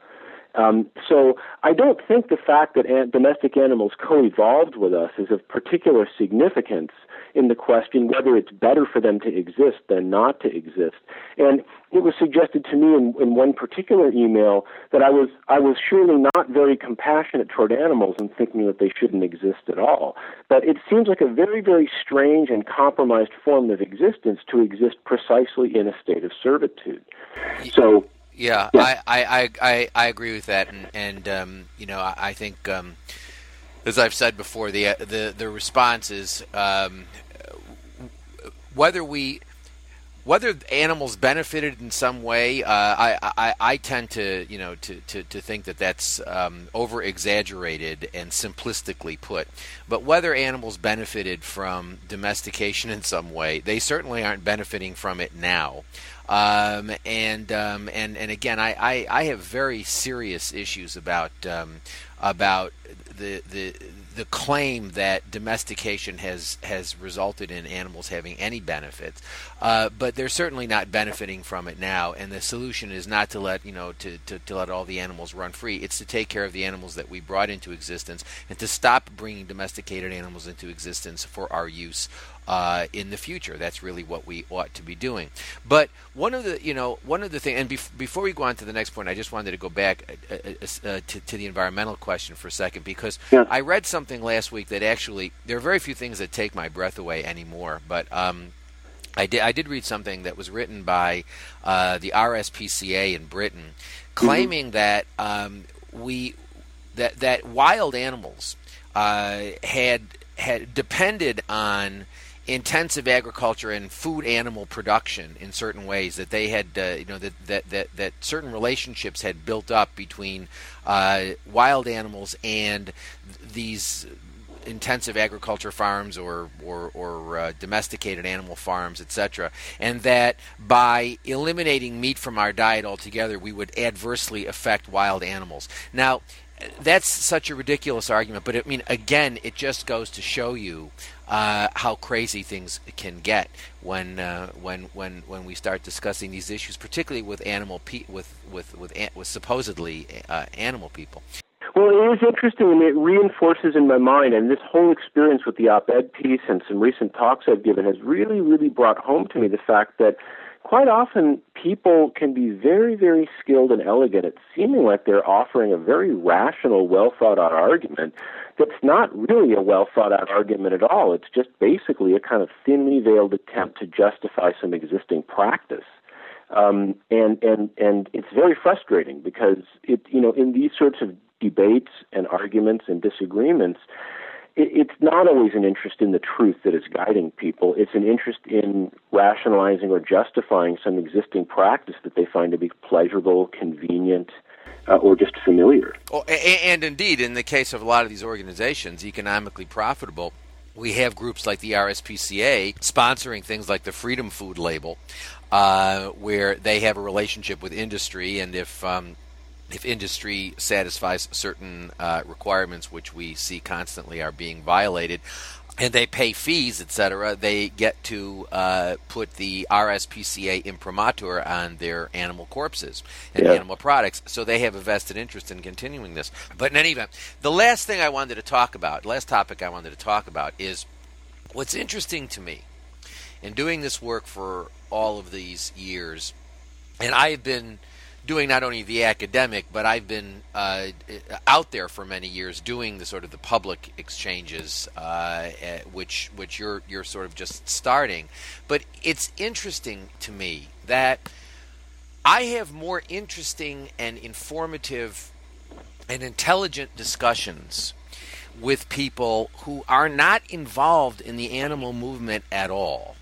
Um, so I don't think the fact that an- domestic animals co-evolved with us is of particular significance in the question whether it's better for them to exist than not to exist. And it was suggested to me in, in one particular email that I was I was surely not very compassionate toward animals and thinking that they shouldn't exist at all. But it seems like a very very strange and compromised form of existence to exist precisely in a state of servitude. So yeah. I, I, I, I agree with that, and, and um, you know, I, I think, um, as I've said before, the the the response is um, whether we whether animals benefited in some way, uh, I, I, I tend to you know to, to, to think that that's um, over exaggerated and simplistically put. But whether animals benefited from domestication in some way, they certainly aren't benefiting from it now. Um, and um, and and again, I, I, I, have very serious issues about um, about the the the claim that domestication has has resulted in animals having any benefits, uh, but they're certainly not benefiting from it now. And the solution is not to let you know to, to, to let all the animals run free. It's to take care of the animals that we brought into existence and to stop bringing domesticated animals into existence for our use uh, in the future. That's really what we ought to be doing. But one of the, you know, one of the things, and bef- before we go on to the next point, I just wanted to go back uh, uh, uh, to, to, the environmental question for a second because yeah. I read something last week that actually there are very few things that take my breath away anymore, but. Um, I did, I did read something that was written by uh, the RSPCA in Britain, mm-hmm. claiming mm-hmm. that um, we that that wild animals uh, had had depended on intensive agriculture and food animal production in certain ways that they had uh, you know that, that that that certain relationships had built up between uh, wild animals and these intensive agriculture farms or or, or uh, domesticated animal farms, etc., and that by eliminating meat from our diet altogether, we would adversely affect wild animals. Now, that's such a ridiculous argument, but I mean, again, it just goes to show you uh, how crazy things can get when uh, when when when we start discussing these issues, particularly with animal pe- with with with with supposedly uh, animal people. Well, it is interesting, and it reinforces in my mind, and this whole experience with the op-ed piece and some recent talks I've given has really, really brought home to me the fact that quite often people can be very, very skilled and elegant at seeming like they're offering a very rational, well thought out argument that's not really a well thought out argument at all. It's just basically a kind of thinly veiled attempt to justify some existing practice. Um, and and and it's very frustrating because it you know in these sorts of debates and arguments and disagreements, it's not always an interest in the truth that is guiding people. It's an interest in rationalizing or justifying some existing practice that they find to be pleasurable, convenient, uh, or just familiar. Oh, and, and indeed, in the case of a lot of these organizations, economically profitable, we have groups like the RSPCA sponsoring things like the Freedom Food label, uh, where they have a relationship with industry, and if um, if industry satisfies certain uh, requirements, which we see constantly are being violated, and they pay fees, etc., they get to uh, put the RSPCA imprimatur on their animal corpses and yeah. animal products. So they have a vested interest in continuing this. But in any event, the last thing I wanted to talk about, last topic I wanted to talk about is what's interesting to me in doing this work for all of these years, and I've been doing not only the academic, but I've been uh, out there for many years doing the sort of the public exchanges, uh, eh, which which you're you're sort of just starting. But it's interesting to me that I have more interesting and informative and intelligent discussions with people who are not involved in the animal movement at all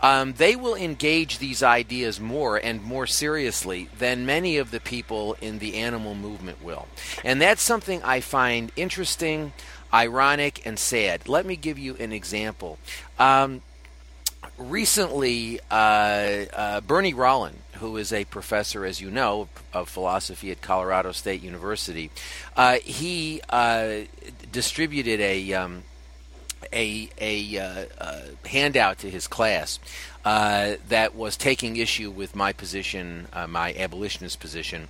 um, they will engage these ideas more and more seriously than many of the people in the animal movement will. And that's something I find interesting, ironic, and sad. Let me give you an example. Um, recently, uh, uh, Bernie Rollin, who is a professor, as you know, of philosophy at Colorado State University, uh, he uh, distributed a um, a a uh, uh, handout to his class uh, that was taking issue with my position, uh, my abolitionist position.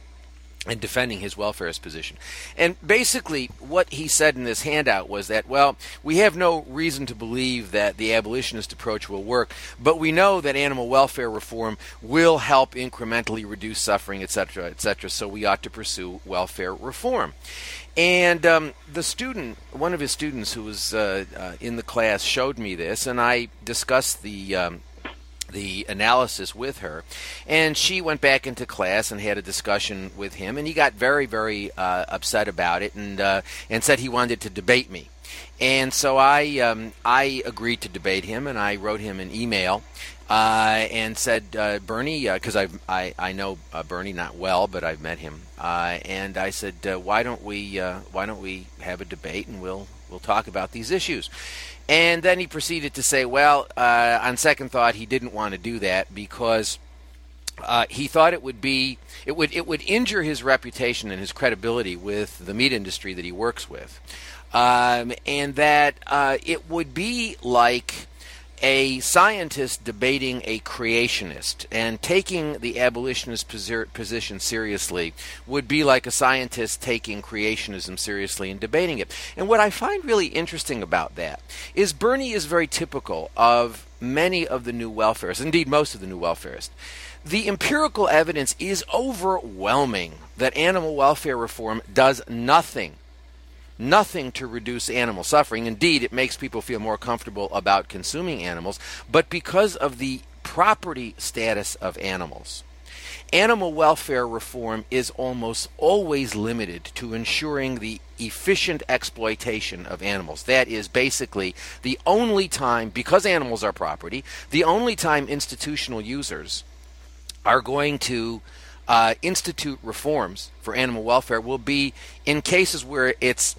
And defending his welfarist position. And basically, what he said in this handout was that, well, we have no reason to believe that the abolitionist approach will work, but we know that animal welfare reform will help incrementally reduce suffering, etc., etc., so we ought to pursue welfare reform. And um, the student, one of his students who was uh, uh, in the class, showed me this, and I discussed the um, the analysis with her, and she went back into class and had a discussion with him, and he got very, very uh, upset about it, and uh, and said he wanted to debate me. And so I um, I agreed to debate him, and I wrote him an email uh, and said, uh, Bernie, because uh, I I know uh, Bernie not well, but I've met him, uh, and I said, uh, why don't we why don't we have a debate and we'll we'll talk about these issues. And then he proceeded to say, well, on second thought, he didn't want to do that because he thought it would be it would it would injure his reputation and his credibility with the meat industry that he works with, um, and that it would be like a scientist debating a creationist and taking the abolitionist position seriously would be like a scientist taking creationism seriously and debating it. And what I find really interesting about that is Bernie is very typical of many of the new welfarists, indeed most of the new welfarists the empirical evidence is overwhelming that animal welfare reform does nothing nothing to reduce animal suffering. Indeed, it makes people feel more comfortable about consuming animals, but because of the property status of animals. Animal welfare reform is almost always limited to ensuring the efficient exploitation of animals. That is basically the only time, because animals are property, the only time institutional users are going to uh, institute reforms for animal welfare will be in cases where it's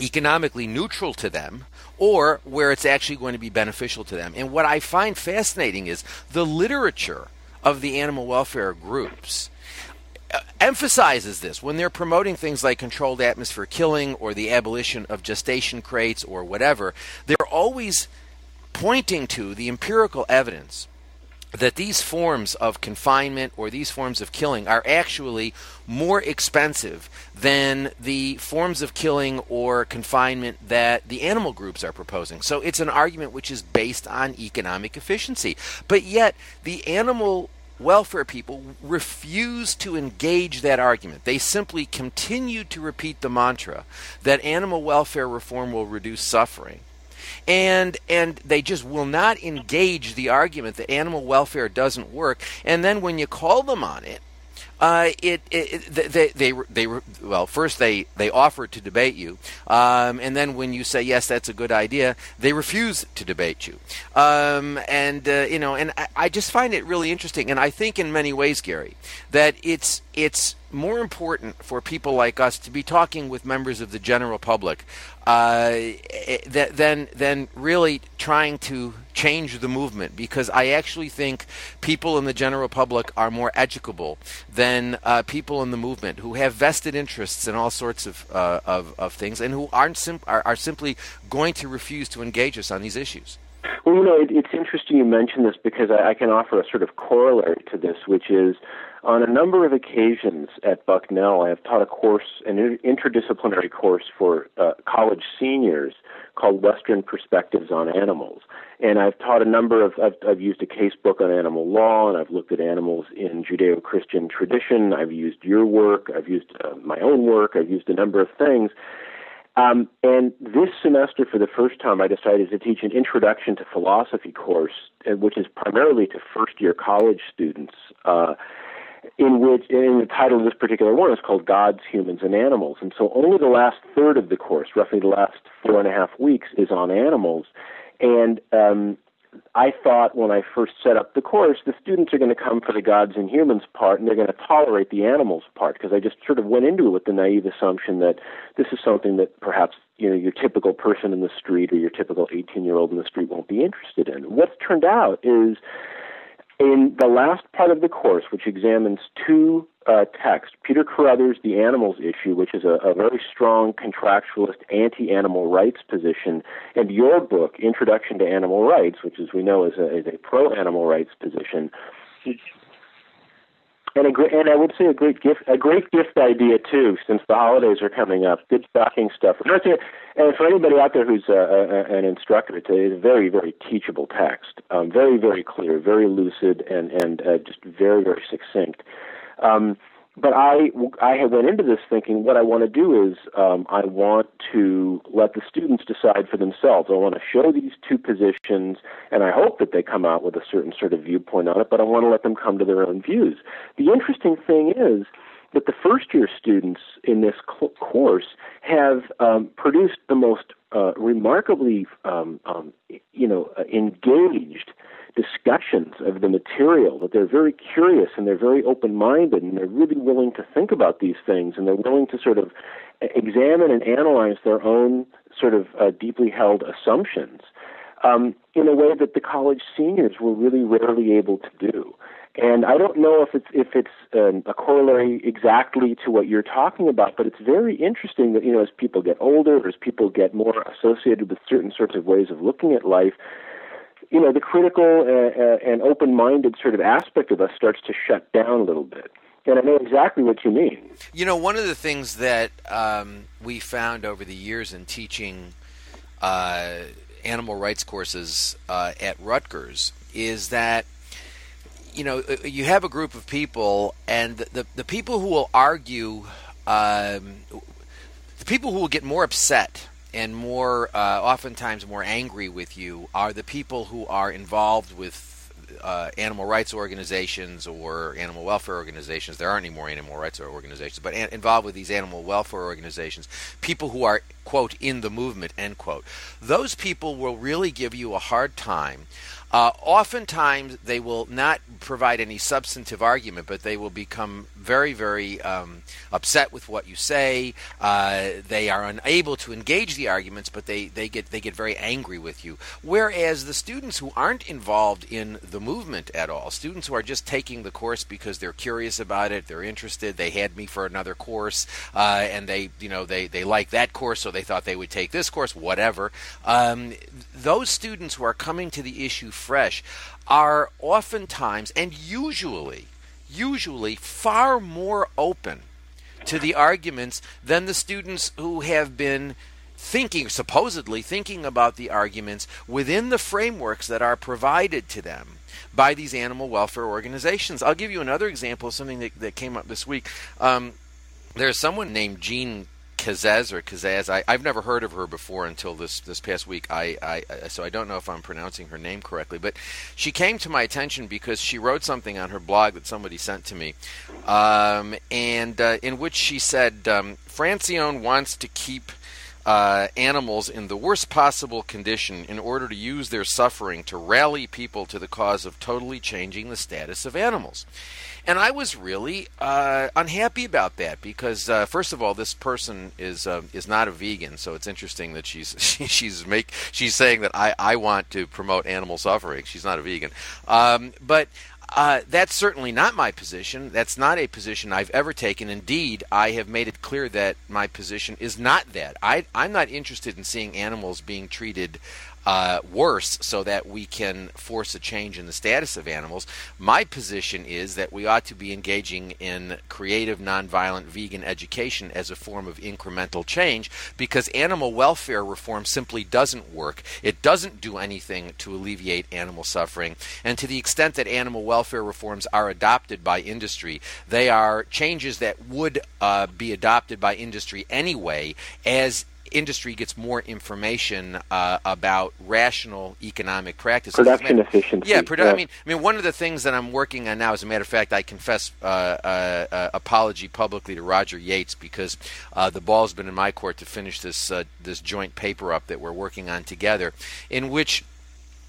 economically neutral to them or where it's actually going to be beneficial to them. And what I find fascinating is the literature of the animal welfare groups uh, emphasizes this when they're promoting things like controlled atmosphere killing or the abolition of gestation crates or whatever they're always pointing to the empirical evidence that these forms of confinement or these forms of killing are actually more expensive than the forms of killing or confinement that the animal groups are proposing. So it's an argument which is based on economic efficiency. But yet, the animal welfare people refuse to engage that argument. They simply continue to repeat the mantra that animal welfare reform will reduce suffering and and they just will not engage the argument that animal welfare doesn't work. And then when you call them on it, uh, it, it, they, they, they, well, first they, they offer to debate you, um, and then when you say yes, that's a good idea, they refuse to debate you. Um, and uh, you know, and I, I, just find it really interesting, and I think in many ways, Gary, that it's it's more important for people like us to be talking with members of the general public uh, eh, than than really trying to change the movement because I actually think people in the general public are more educable than uh, people in the movement who have vested interests in all sorts of uh, of, of, things and who aren't sim- are, are simply going to refuse to engage us on these issues. Well, you know, it, it's interesting you mention this because I, I can offer a sort of corollary to this, which is on a number of occasions at Bucknell, I have taught a course, an interdisciplinary course for uh, college seniors called Western Perspectives on Animals. And I've taught a number of, I've, I've used a case book on animal law, and I've looked at animals in Judeo Christian tradition. I've used your work, I've used uh, my own work, I've used a number of things. Um, and this semester, for the first time, I decided to teach an introduction to philosophy course, uh, which is primarily to first year college students. Uh, in which in the title of this particular one is called Gods, Humans, and Animals. And so only the last third of the course, roughly the last four and a half weeks, is on animals. And um, I thought when I first set up the course, the students are going to come for the gods and humans part, and they're going to tolerate the animals part, because I just sort of went into it with the naive assumption that this is something that perhaps you know your typical person in the street or your typical 18 year old in the street won't be interested in. What's turned out is in the last part of the course, which examines two uh, texts, Peter Carruthers' The Animals Issue, which is a, a very strong contractualist anti animal rights position, and your book, Introduction to Animal Rights, which, as we know, is a, is a pro animal rights position, and a great, and I would say a great gift, a great gift idea too, since the holidays are coming up. Good stocking stuff. And for anybody out there who's a, a, an instructor, it's a, very, very teachable text. Um, very, very clear, very lucid, and and uh, just very, very succinct. Um, but I, I went into this thinking what I want to do is um, I want to let the students decide for themselves. I want to show these two positions, and I hope that they come out with a certain sort of viewpoint on it, but I want to let them come to their own views. The interesting thing is that the first year students in this cl- course have um, produced the most uh, remarkably, um, um you know, uh, engaged discussions of the material, that they're very curious and they're very open minded and they're really willing to think about these things and they're willing to sort of examine and analyze their own sort of uh, deeply held assumptions um, in a way that the college seniors were really rarely able to do. And I don't know if it's if it's um, a corollary exactly to what you're talking about, but it's very interesting that you know as people get older, as people get more associated with certain sorts of ways of looking at life, you know the critical uh, uh, and open-minded sort of aspect of us starts to shut down a little bit. And I know exactly what you mean. You know, one of the things that um, we found over the years in teaching uh, animal rights courses uh, at Rutgers is that you know uh, you have a group of people, and the the, the people who will argue, um, the people who will get more upset and more uh, oftentimes more angry with you are the people who are involved with uh, animal rights organizations or animal welfare organizations. There aren't any more animal rights organizations, but an- involved with these animal welfare organizations, people who are quote in the movement end quote. Those people will really give you a hard time uh, oftentimes, they will not provide any substantive argument, but they will become very, very um, upset with what you say. Uh, they are unable to engage the arguments, but they, they get they get very angry with you. Whereas the students who aren't involved in the movement at all, students who are just taking the course because they're curious about it, they're interested, they had me for another course, uh, and they you know they they like that course, so they thought they would take this course, whatever. Um, those students who are coming to the issue fresh are oftentimes and usually, usually far more open to the arguments than the students who have been thinking, supposedly thinking about the arguments within the frameworks that are provided to them by these animal welfare organizations. I'll give you another example of something that, that came up this week. Um, there's someone named Jean Kazez or Kazez. I, have never heard of her before until this this past week. I, I so I don't know if I'm pronouncing her name correctly, but she came to my attention because she wrote something on her blog that somebody sent to me, um, and uh, in which she said um, Francione wants to keep. Uh, animals in the worst possible condition in order to use their suffering to rally people to the cause of totally changing the status of animals. And I was really uh, unhappy about that because, uh, first of all, this person is uh, is not a vegan, so it's interesting that she's she, she's make she's saying that I, I want to promote animal suffering. She's not a vegan, um, but. Uh, that's certainly not my position. That's not a position I've ever taken. Indeed, I have made it clear that my position is not that. I, I'm not interested in seeing animals being treated uh, worse so that we can force a change in the status of animals. My position is that we ought to be engaging in creative, nonviolent vegan education as a form of incremental change because animal welfare reform simply doesn't work. It doesn't do anything to alleviate animal suffering. And to the extent that animal welfare reforms are adopted by industry, they are changes that would uh, be adopted by industry anyway as industry gets more information uh, about rational economic practices. Production efficiency. Yeah, produ- yeah, I mean, I mean, one of the things that I'm working on now, as a matter of fact, I confess uh, uh, uh apology publicly to Roger Yates because uh, the ball's been in my court to finish this uh, this joint paper up that we're working on together, in which.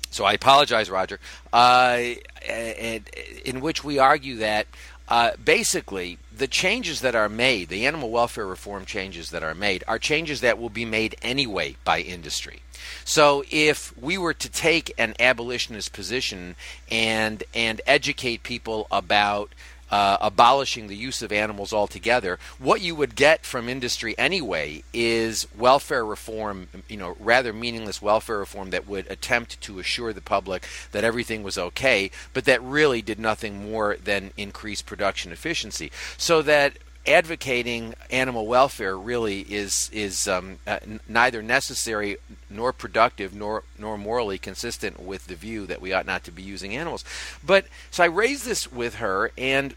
So I apologize, Roger. in which we argue that uh, basically, the changes that are made, the animal welfare reform changes that are made, are changes that will be made anyway by industry. So if we were to take an abolitionist position and and educate people about uh, abolishing the use of animals altogether, what you would get from industry anyway is welfare reform, you know, rather meaningless welfare reform that would attempt to assure the public that everything was okay, but that really did nothing more than increase production efficiency. So that advocating animal welfare really is is um, uh, n- neither necessary nor productive nor nor morally consistent with the view that we ought not to be using animals. But so I raised this with her and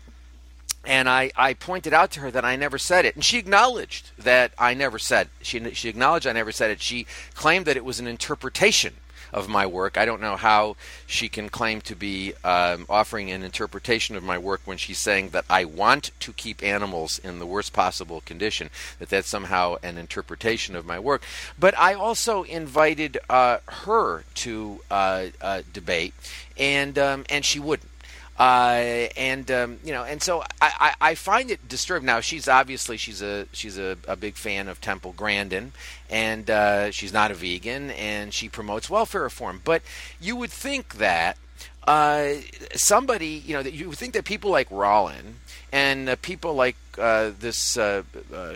and I, I pointed out to her that I never said it, and she acknowledged that I never said. She she acknowledged I never said it. She claimed that it was an interpretation of my work. I don't know how she can claim to be um, offering an interpretation of my work when she's saying that I want to keep animals in the worst possible condition, that that's somehow an interpretation of my work. But I also invited uh, her to uh, uh, debate, and um, and she wouldn't. Uh, and um, you know, and so I, I, I, find it disturbing. Now she's obviously she's a she's a, a big fan of Temple Grandin, and uh, she's not a vegan, and she promotes welfare reform. But you would think that uh, somebody, you know, that you would think that people like Rollin and uh, people like uh, this uh,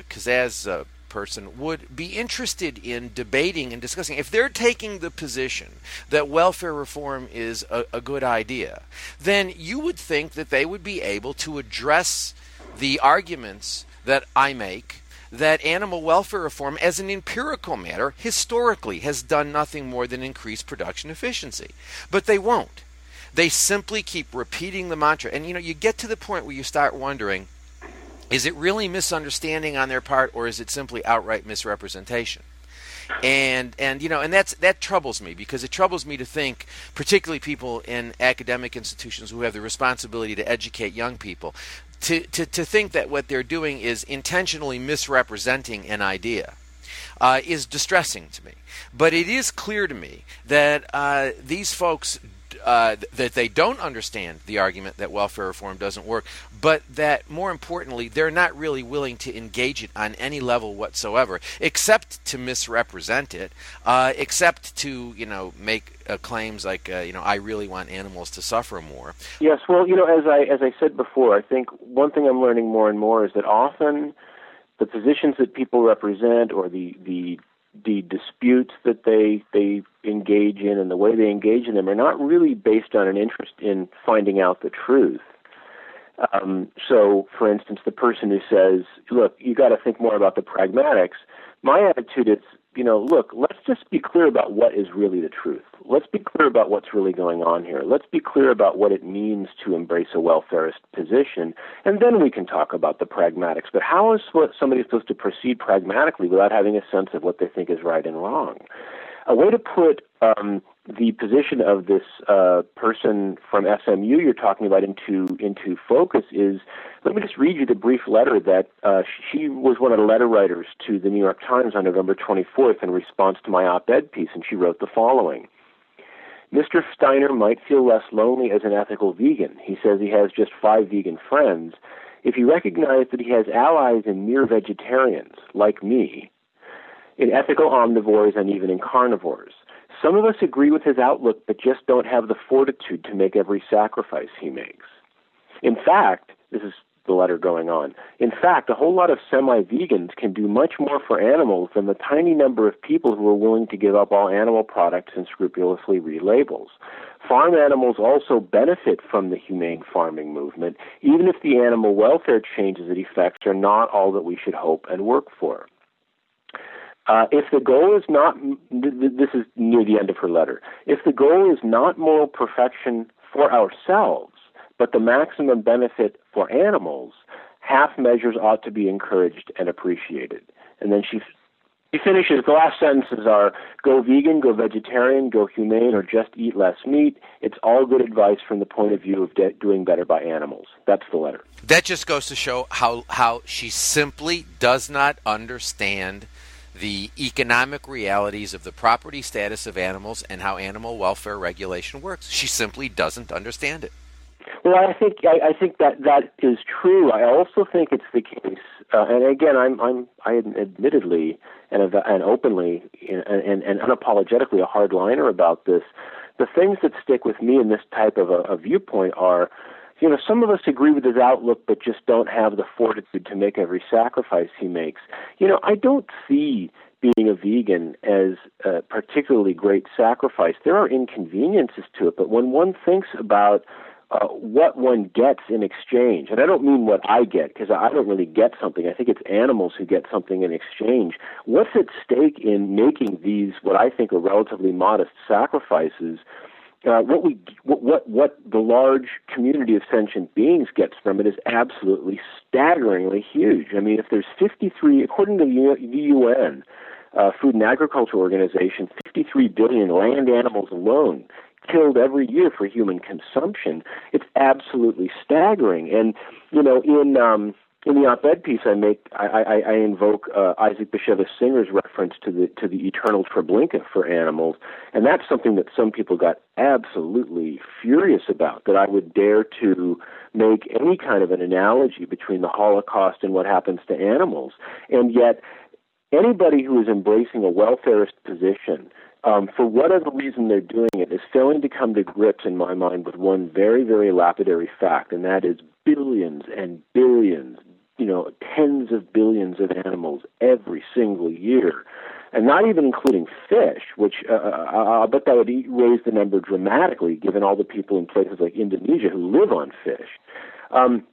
Kazez uh, person would be interested in debating and discussing. If they're taking the position that welfare reform is a, a good idea, then you would think that they would be able to address the arguments that I make that animal welfare reform, as an empirical matter, historically has done nothing more than increase production efficiency. But they won't. They simply keep repeating the mantra. And you know, you get to the point where you start wondering is it really misunderstanding on their part or is it simply outright misrepresentation? and and you know and that's that troubles me because it troubles me to think particularly people in academic institutions who have the responsibility to educate young people to, to, to think that what they're doing is intentionally misrepresenting an idea uh, is distressing to me. But it is clear to me that uh, these folks uh, that they don't understand the argument that welfare reform doesn't work, but that more importantly, they're not really willing to engage it on any level whatsoever, except to misrepresent it, uh, except to you know make uh, claims like uh, you know I really want animals to suffer more. Yes, well, you know, as I as I said before, I think one thing I'm learning more and more is that often the positions that people represent or the the the disputes that they they engage in and the way they engage in them are not really based on an interest in finding out the truth. Um, so, for instance, the person who says, "Look, you got to think more about the pragmatics," my attitude is, you know, look, let's just be clear about what is really the truth. Let's be clear about what's really going on here. Let's be clear about what it means to embrace a welfarist position, and then we can talk about the pragmatics. But how is somebody supposed to proceed pragmatically without having a sense of what they think is right and wrong? A way to put um, the position of this uh, person from SMU you're talking about into into focus is let me just read you the brief letter that uh, she was one of the letter writers to the New York Times on November 24th in response to my op-ed piece, and she wrote the following. Mr. Steiner might feel less lonely as an ethical vegan. He says he has just five vegan friends. If he recognized that he has allies in mere vegetarians, like me, in ethical omnivores and even in carnivores. Some of us agree with his outlook, but just don't have the fortitude to make every sacrifice he makes. In fact, this is the letter going on. In fact, a whole lot of semi vegans can do much more for animals than the tiny number of people who are willing to give up all animal products and scrupulously read labels. Farm animals also benefit from the humane farming movement, even if the animal welfare changes it effects are not all that we should hope and work for. Uh, if the goal is not, this is near the end of her letter, if the goal is not moral perfection for ourselves, but the maximum benefit for animals, half measures ought to be encouraged and appreciated. And then she she finishes the last sentences are go vegan, go vegetarian, go humane, or just eat less meat. It's all good advice from the point of view of de- doing better by animals. That's the letter. That just goes to show how how she simply does not understand the economic realities of the property status of animals and how animal welfare regulation works. She simply doesn't understand it. Well, I think I, I think that that is true. I also think it's the case, uh, and again, I'm I'm I admittedly and and openly and, and, and unapologetically a hardliner about this. The things that stick with me in this type of a, a viewpoint are you know, some of us agree with his outlook, but just don't have the fortitude to make every sacrifice he makes. You know, I don't see being a vegan as a particularly great sacrifice. There are inconveniences to it, but when one thinks about uh, what one gets in exchange, and I don't mean what I get because I don't really get something. I think it's animals who get something in exchange. What's at stake in making these what I think are relatively modest sacrifices? uh, what we what, what what the large community of sentient beings gets from it is absolutely staggeringly huge. I mean, if there's 53, according to the UN, uh, Food and Agriculture Organization, 53 billion land animals alone killed every year for human consumption. It's absolutely staggering. And you know, in um, in the op-ed piece I make, I, I, I invoke uh, Isaac Bashevis Singer's reference to the to the eternal Treblinka for animals, and that's something that some people got absolutely furious about. That I would dare to make any kind of an analogy between the Holocaust and what happens to animals, and yet anybody who is embracing a welfarist position um, for whatever reason they're doing it, is failing to come to grips, in my mind, with one very, very lapidary fact, and that is billions and billions, you know, tens of billions of animals every single year. And not even including fish, which uh, I bet that would raise the number dramatically, given all the people in places like Indonesia who live on fish. Um,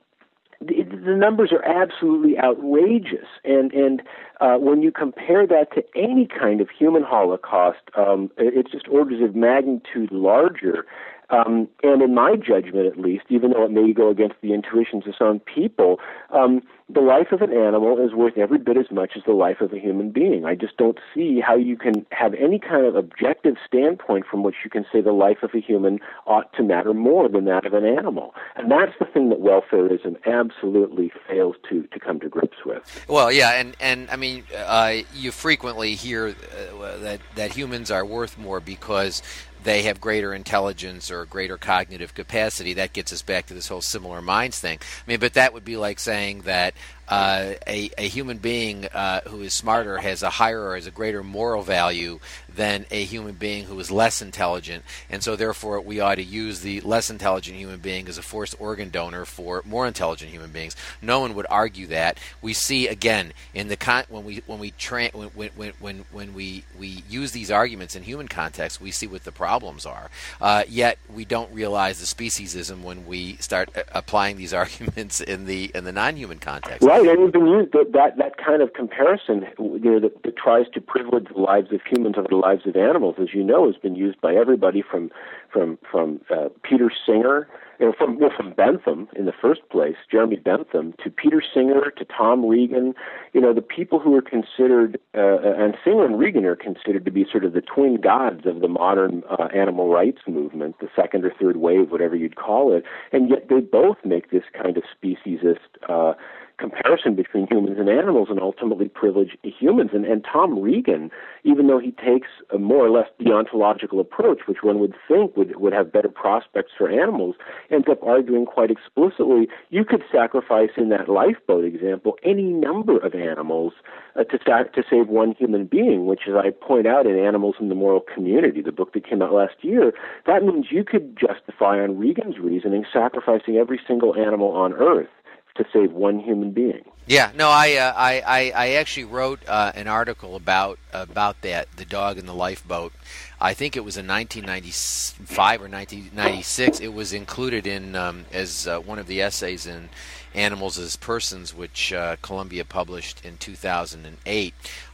the, the numbers are absolutely outrageous, and and uh, when you compare that to any kind of human holocaust, um, it's just orders of magnitude larger. Um, and in my judgment, at least, even though it may go against the intuitions of some people, um, the life of an animal is worth every bit as much as the life of a human being. I just don't see how you can have any kind of objective standpoint from which you can say the life of a human ought to matter more than that of an animal. And that's the thing that welfarism absolutely fails to, to come to grips with. Well, yeah, and, and I mean, uh, you frequently hear uh, that, that humans are worth more because they have greater intelligence or greater cognitive capacity. That gets us back to this whole similar minds thing. I mean, but that would be like saying that uh, a, a human being uh, who is smarter has a higher or has a greater moral value than a human being who is less intelligent, and so therefore we ought to use the less intelligent human being as a forced organ donor for more intelligent human beings. No one would argue that. We see again in the con- when we when we tra- when, when when when we we use these arguments in human context, we see what the problems are. Uh, yet we don't realize the speciesism when we start a- uh, applying these arguments in the in the non-human context. Right, and even used that that, that kind of comparison you know, that, that tries to privilege the lives of humans over the lives of animals, as you know, has been used by everybody from from from uh, Peter Singer, you know, from well, from Bentham in the first place, Jeremy Bentham, to Peter Singer, to Tom Regan. You know, the people who are considered uh, and Singer and Regan are considered to be sort of the twin gods of the modern uh, animal rights movement, the second or third wave, whatever you'd call it, and yet they both make this kind of speciesist. Uh, comparison between humans and animals and ultimately privilege humans. And, and Tom Regan, even though he takes a more or less deontological approach, which one would think would, would have better prospects for animals, ends up arguing quite explicitly you could sacrifice in that lifeboat example any number of animals uh, to, to save one human being, which, as I point out in Animals in the Moral Community, the book that came out last year, that means you could justify on Regan's reasoning sacrificing every single animal on Earth to save one human being. Yeah, no, I uh, I, I, I actually wrote uh, an article about about that the dog in the lifeboat. I think it was in 1995 or 1996. It was included in um, as uh, one of the essays in Animals as Persons, which uh, Columbia published in 2008.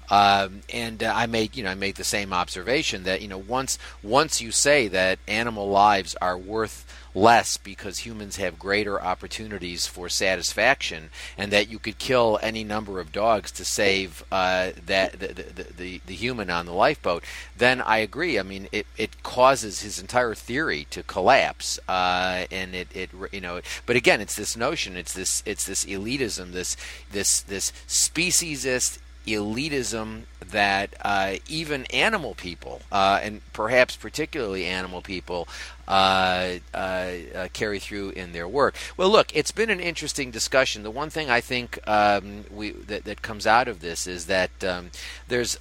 Um, and uh, I made, you know, I made the same observation that you know once once you say that animal lives are worth less because humans have greater opportunities for satisfaction, and that you could kill any number of dogs to save uh, that the, the, the, the human on the lifeboat, then I agree. I mean, it, it causes his entire theory to collapse, uh, and it, it you know. But again, it's this notion, it's this it's this elitism, this this this speciesist elitism that uh, even animal people, uh, and perhaps particularly animal people, uh, uh, uh, carry through in their work. Well, look, it's been an interesting discussion. The one thing I think um, we that, that, comes out of this is that um, there's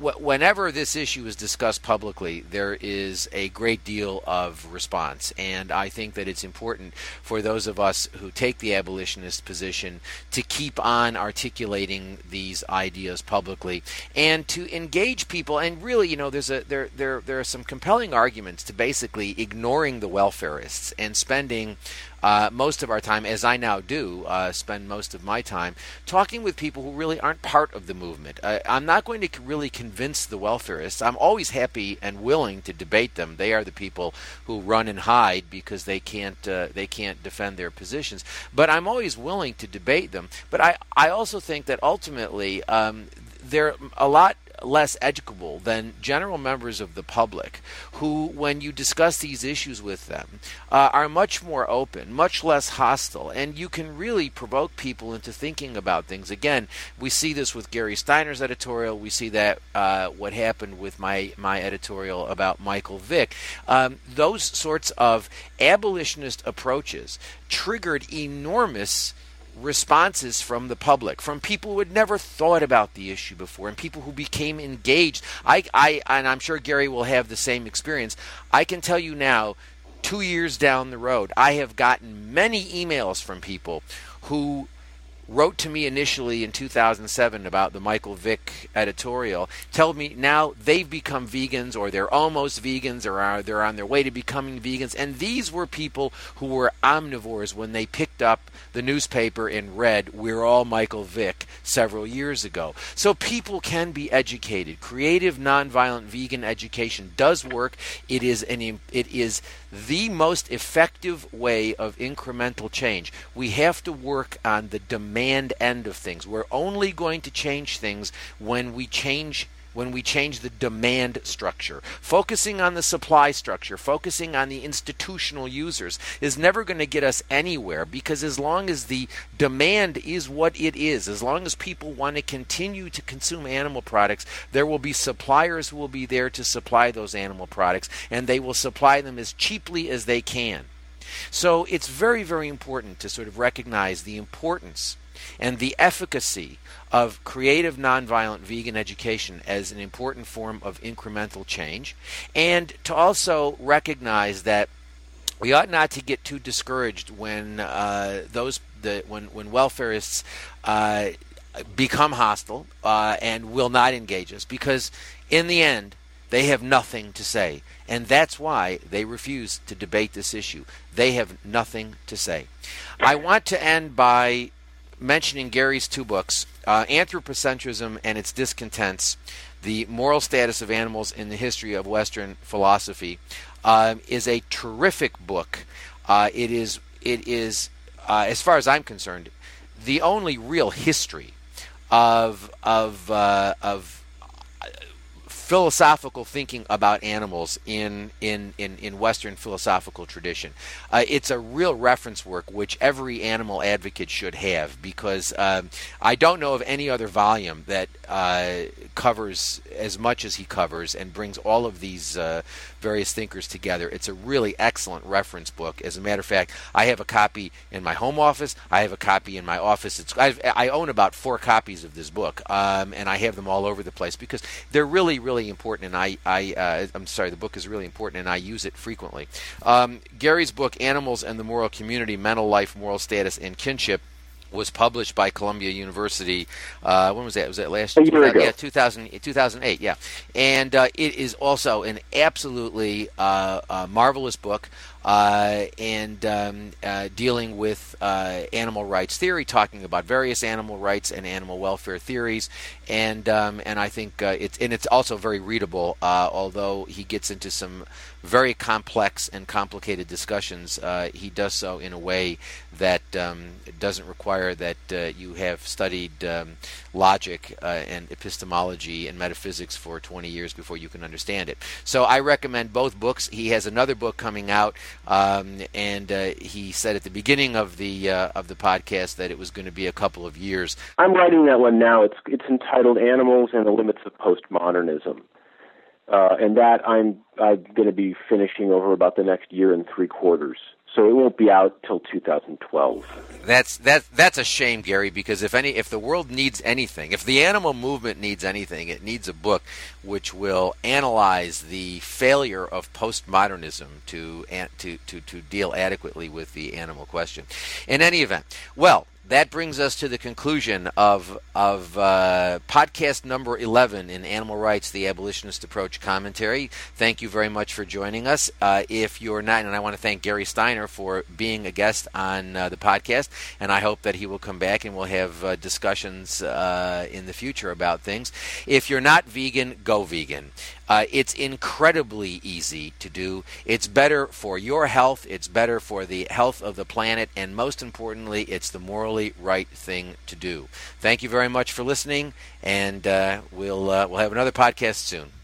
whenever this issue is discussed publicly, there is a great deal of response. And I think that it's important for those of us who take the abolitionist position to keep on articulating these ideas publicly and to engage people. And really, you know, there's a there there there are some compelling arguments to basically ignoring the welfarists and spending uh, most of our time, as I now do, uh, spend most of my time talking with people who really aren't part of the movement. Uh, I'm not going to really convince the welfarists. I'm always happy and willing to debate them. They are the people who run and hide because they can't uh, they can't defend their positions. But I'm always willing to debate them. But I I also think that ultimately um, they're a lot less educable than general members of the public who, when you discuss these issues with them, uh, are much more open, much less hostile, and you can really provoke people into thinking about things. Again, we see this with Gary Steiner's editorial. We see that uh, what happened with my my editorial about Michael Vick. Um, those sorts of abolitionist approaches triggered enormous responses from the public, from people who had never thought about the issue before, and people who became engaged. I, I, and I'm sure Gary will have the same experience. I can tell you now, two years down the road, I have gotten many emails from people who wrote to me initially in 2007 about the Michael Vick editorial, told me now they've become vegans or they're almost vegans or are, they're on their way to becoming vegans. And these were people who were omnivores when they picked up the newspaper and read We're All Michael Vick several years ago. So people can be educated. Creative nonviolent vegan education does work. It is an it is the most effective way of incremental change. We have to work on the demand end of things. We're only going to change things when we change when we change the demand structure. Focusing on the supply structure, focusing on the institutional users is never going to get us anywhere because as long as the demand is what it is, as long as people want to continue to consume animal products, there will be suppliers who will be there to supply those animal products and they will supply them as cheaply as they can. So it's very, very important to sort of recognize the importance and the efficacy of creative nonviolent vegan education as an important form of incremental change, and to also recognize that we ought not to get too discouraged when uh, those the, when when welfarists uh, become hostile uh, and will not engage us. Because in the end they have nothing to say. And that's why they refuse to debate this issue. They have nothing to say. I want to end by mentioning Gary's two books, uh, Anthropocentrism and Its Discontents, The Moral Status of Animals in the History of Western Philosophy, uh, is a terrific book. Uh, it is, it is uh, as far as I'm concerned, the only real history of, of, uh, of philosophical thinking about animals in in in, in Western philosophical tradition. Uh, it's a real reference work which every animal advocate should have because um, I don't know of any other volume that uh, covers as much as he covers and brings all of these uh, various thinkers together. It's a really excellent reference book. As a matter of fact, I have a copy in my home office. I have a copy in my office. It's, I've, i own about four copies of this book, um, and I have them all over the place because they're really really important, and I, I uh, I'm sorry, the book is really important, and I use it frequently. Um, Gary's book, Animals and the Moral Community: Mental Life, Moral Status, and Kinship was published by Columbia University. Uh, when was that? Was that last year? year ago. Yeah, 2000, 2008. Yeah, and uh, it is also an absolutely uh, uh marvelous book and um, uh, dealing with uh, animal rights theory, talking about various animal rights and animal welfare theories, and um, and I think uh, it's and it's also very readable. Uh, although he gets into some very complex and complicated discussions, uh, he does so in a way that um, doesn't require that you have studied logic and epistemology and metaphysics for 20 years before you can understand it. So I recommend both books. He has another book coming out. Um, and uh, he said at the beginning of the uh, of the podcast that it was going to be a couple of years. I'm writing that one now. It's it's entitled "Animals and the Limits of Postmodernism," uh, and that I'm I'm going to be finishing over about the next year and three quarters so it won't be out till 2012. That's that that's a shame, Gary, because if any if the world needs anything, if the animal movement needs anything, it needs a book which will analyze the failure of postmodernism to to to to deal adequately with the animal question. In any event, well, that brings us to the conclusion of of uh, podcast number eleven in Animal Rights: The Abolitionist Approach commentary. Thank you very much for joining us. Uh, if you're not, and I want to thank Gary Steiner for being a guest on uh, the podcast, and I hope that he will come back and we'll have uh, discussions uh, in the future about things. If you're not vegan, go vegan. Uh, it's incredibly easy to do. It's better for your health, it's better for the health of the planet, and most importantly, it's the morally right thing to do. Thank you very much for listening, and uh, we'll, uh, we'll have another podcast soon.